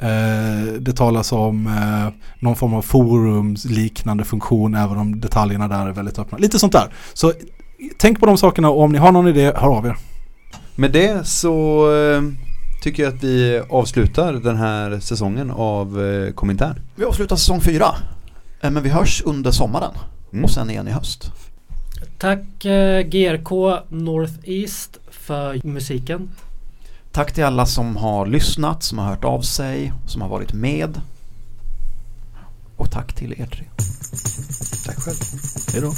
Eh, det talas om eh, någon form av forumsliknande funktion även om detaljerna där är väldigt öppna. Lite sånt där. Så tänk på de sakerna och om ni har någon idé, hör av er. Med det så eh, tycker jag att vi avslutar den här säsongen av eh, Komintern. Vi avslutar säsong fyra, eh, men vi hörs under sommaren Mm. och sen igen i höst. Tack eh, GRK Northeast för musiken. Tack till alla som har lyssnat, som har hört av sig, som har varit med. Och tack till er tre. Tack själv. Hej då.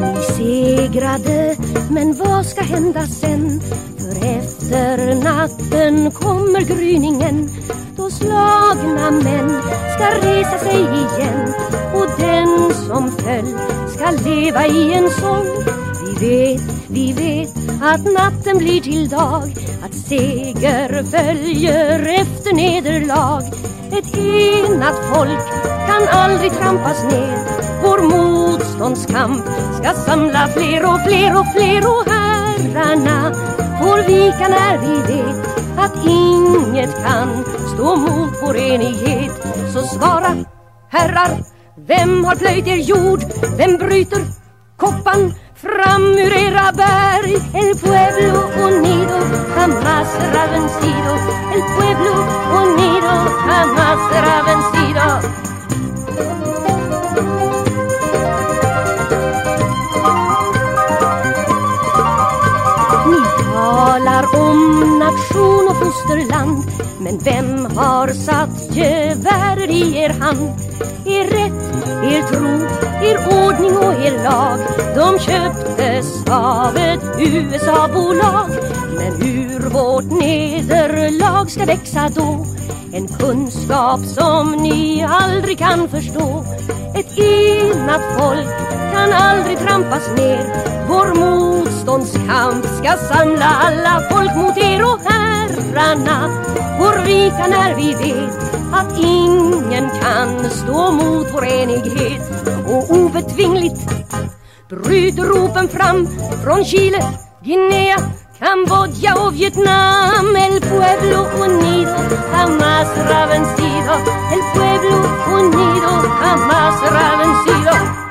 Ni segrade, men vad ska hända sen? För efter natten kommer gryningen. Då slagna män ska resa sig igen. Och den som föll ska leva i en sång. Vi vet, vi vet att natten blir till dag. Att seger följer efter nederlag. Ett enat folk kan aldrig trampas ner. Vår motståndskamp ska samla fler och fler och fler. Och herrarna får vika när vi vet att inget kan stå mot vår enighet. Så svara, herrar, vem har plöjt er jord? Vem bryter koppan fram ur era berg? El pueblo unido jamás será vencido. El pueblo unido jamás será vencido. Fosterland. Men vem har satt gevär i er hand? Er rätt, er tro, er ordning och er lag. De köptes av ett USA-bolag. Men ur vårt nederlag ska växa då en kunskap som ni aldrig kan förstå. Ett enat folk kan aldrig trampas ner. Vår motståndskamp ska samla alla folk mot er och herrarna. Får vika när vi vet att ingen kan stå mot vår enighet. Och obetvingligt bryter ropen fram från Chile, Guinea, Kambodja och Vietnam El pueblo unido jamás será vencido. El pueblo unido jamás será vencido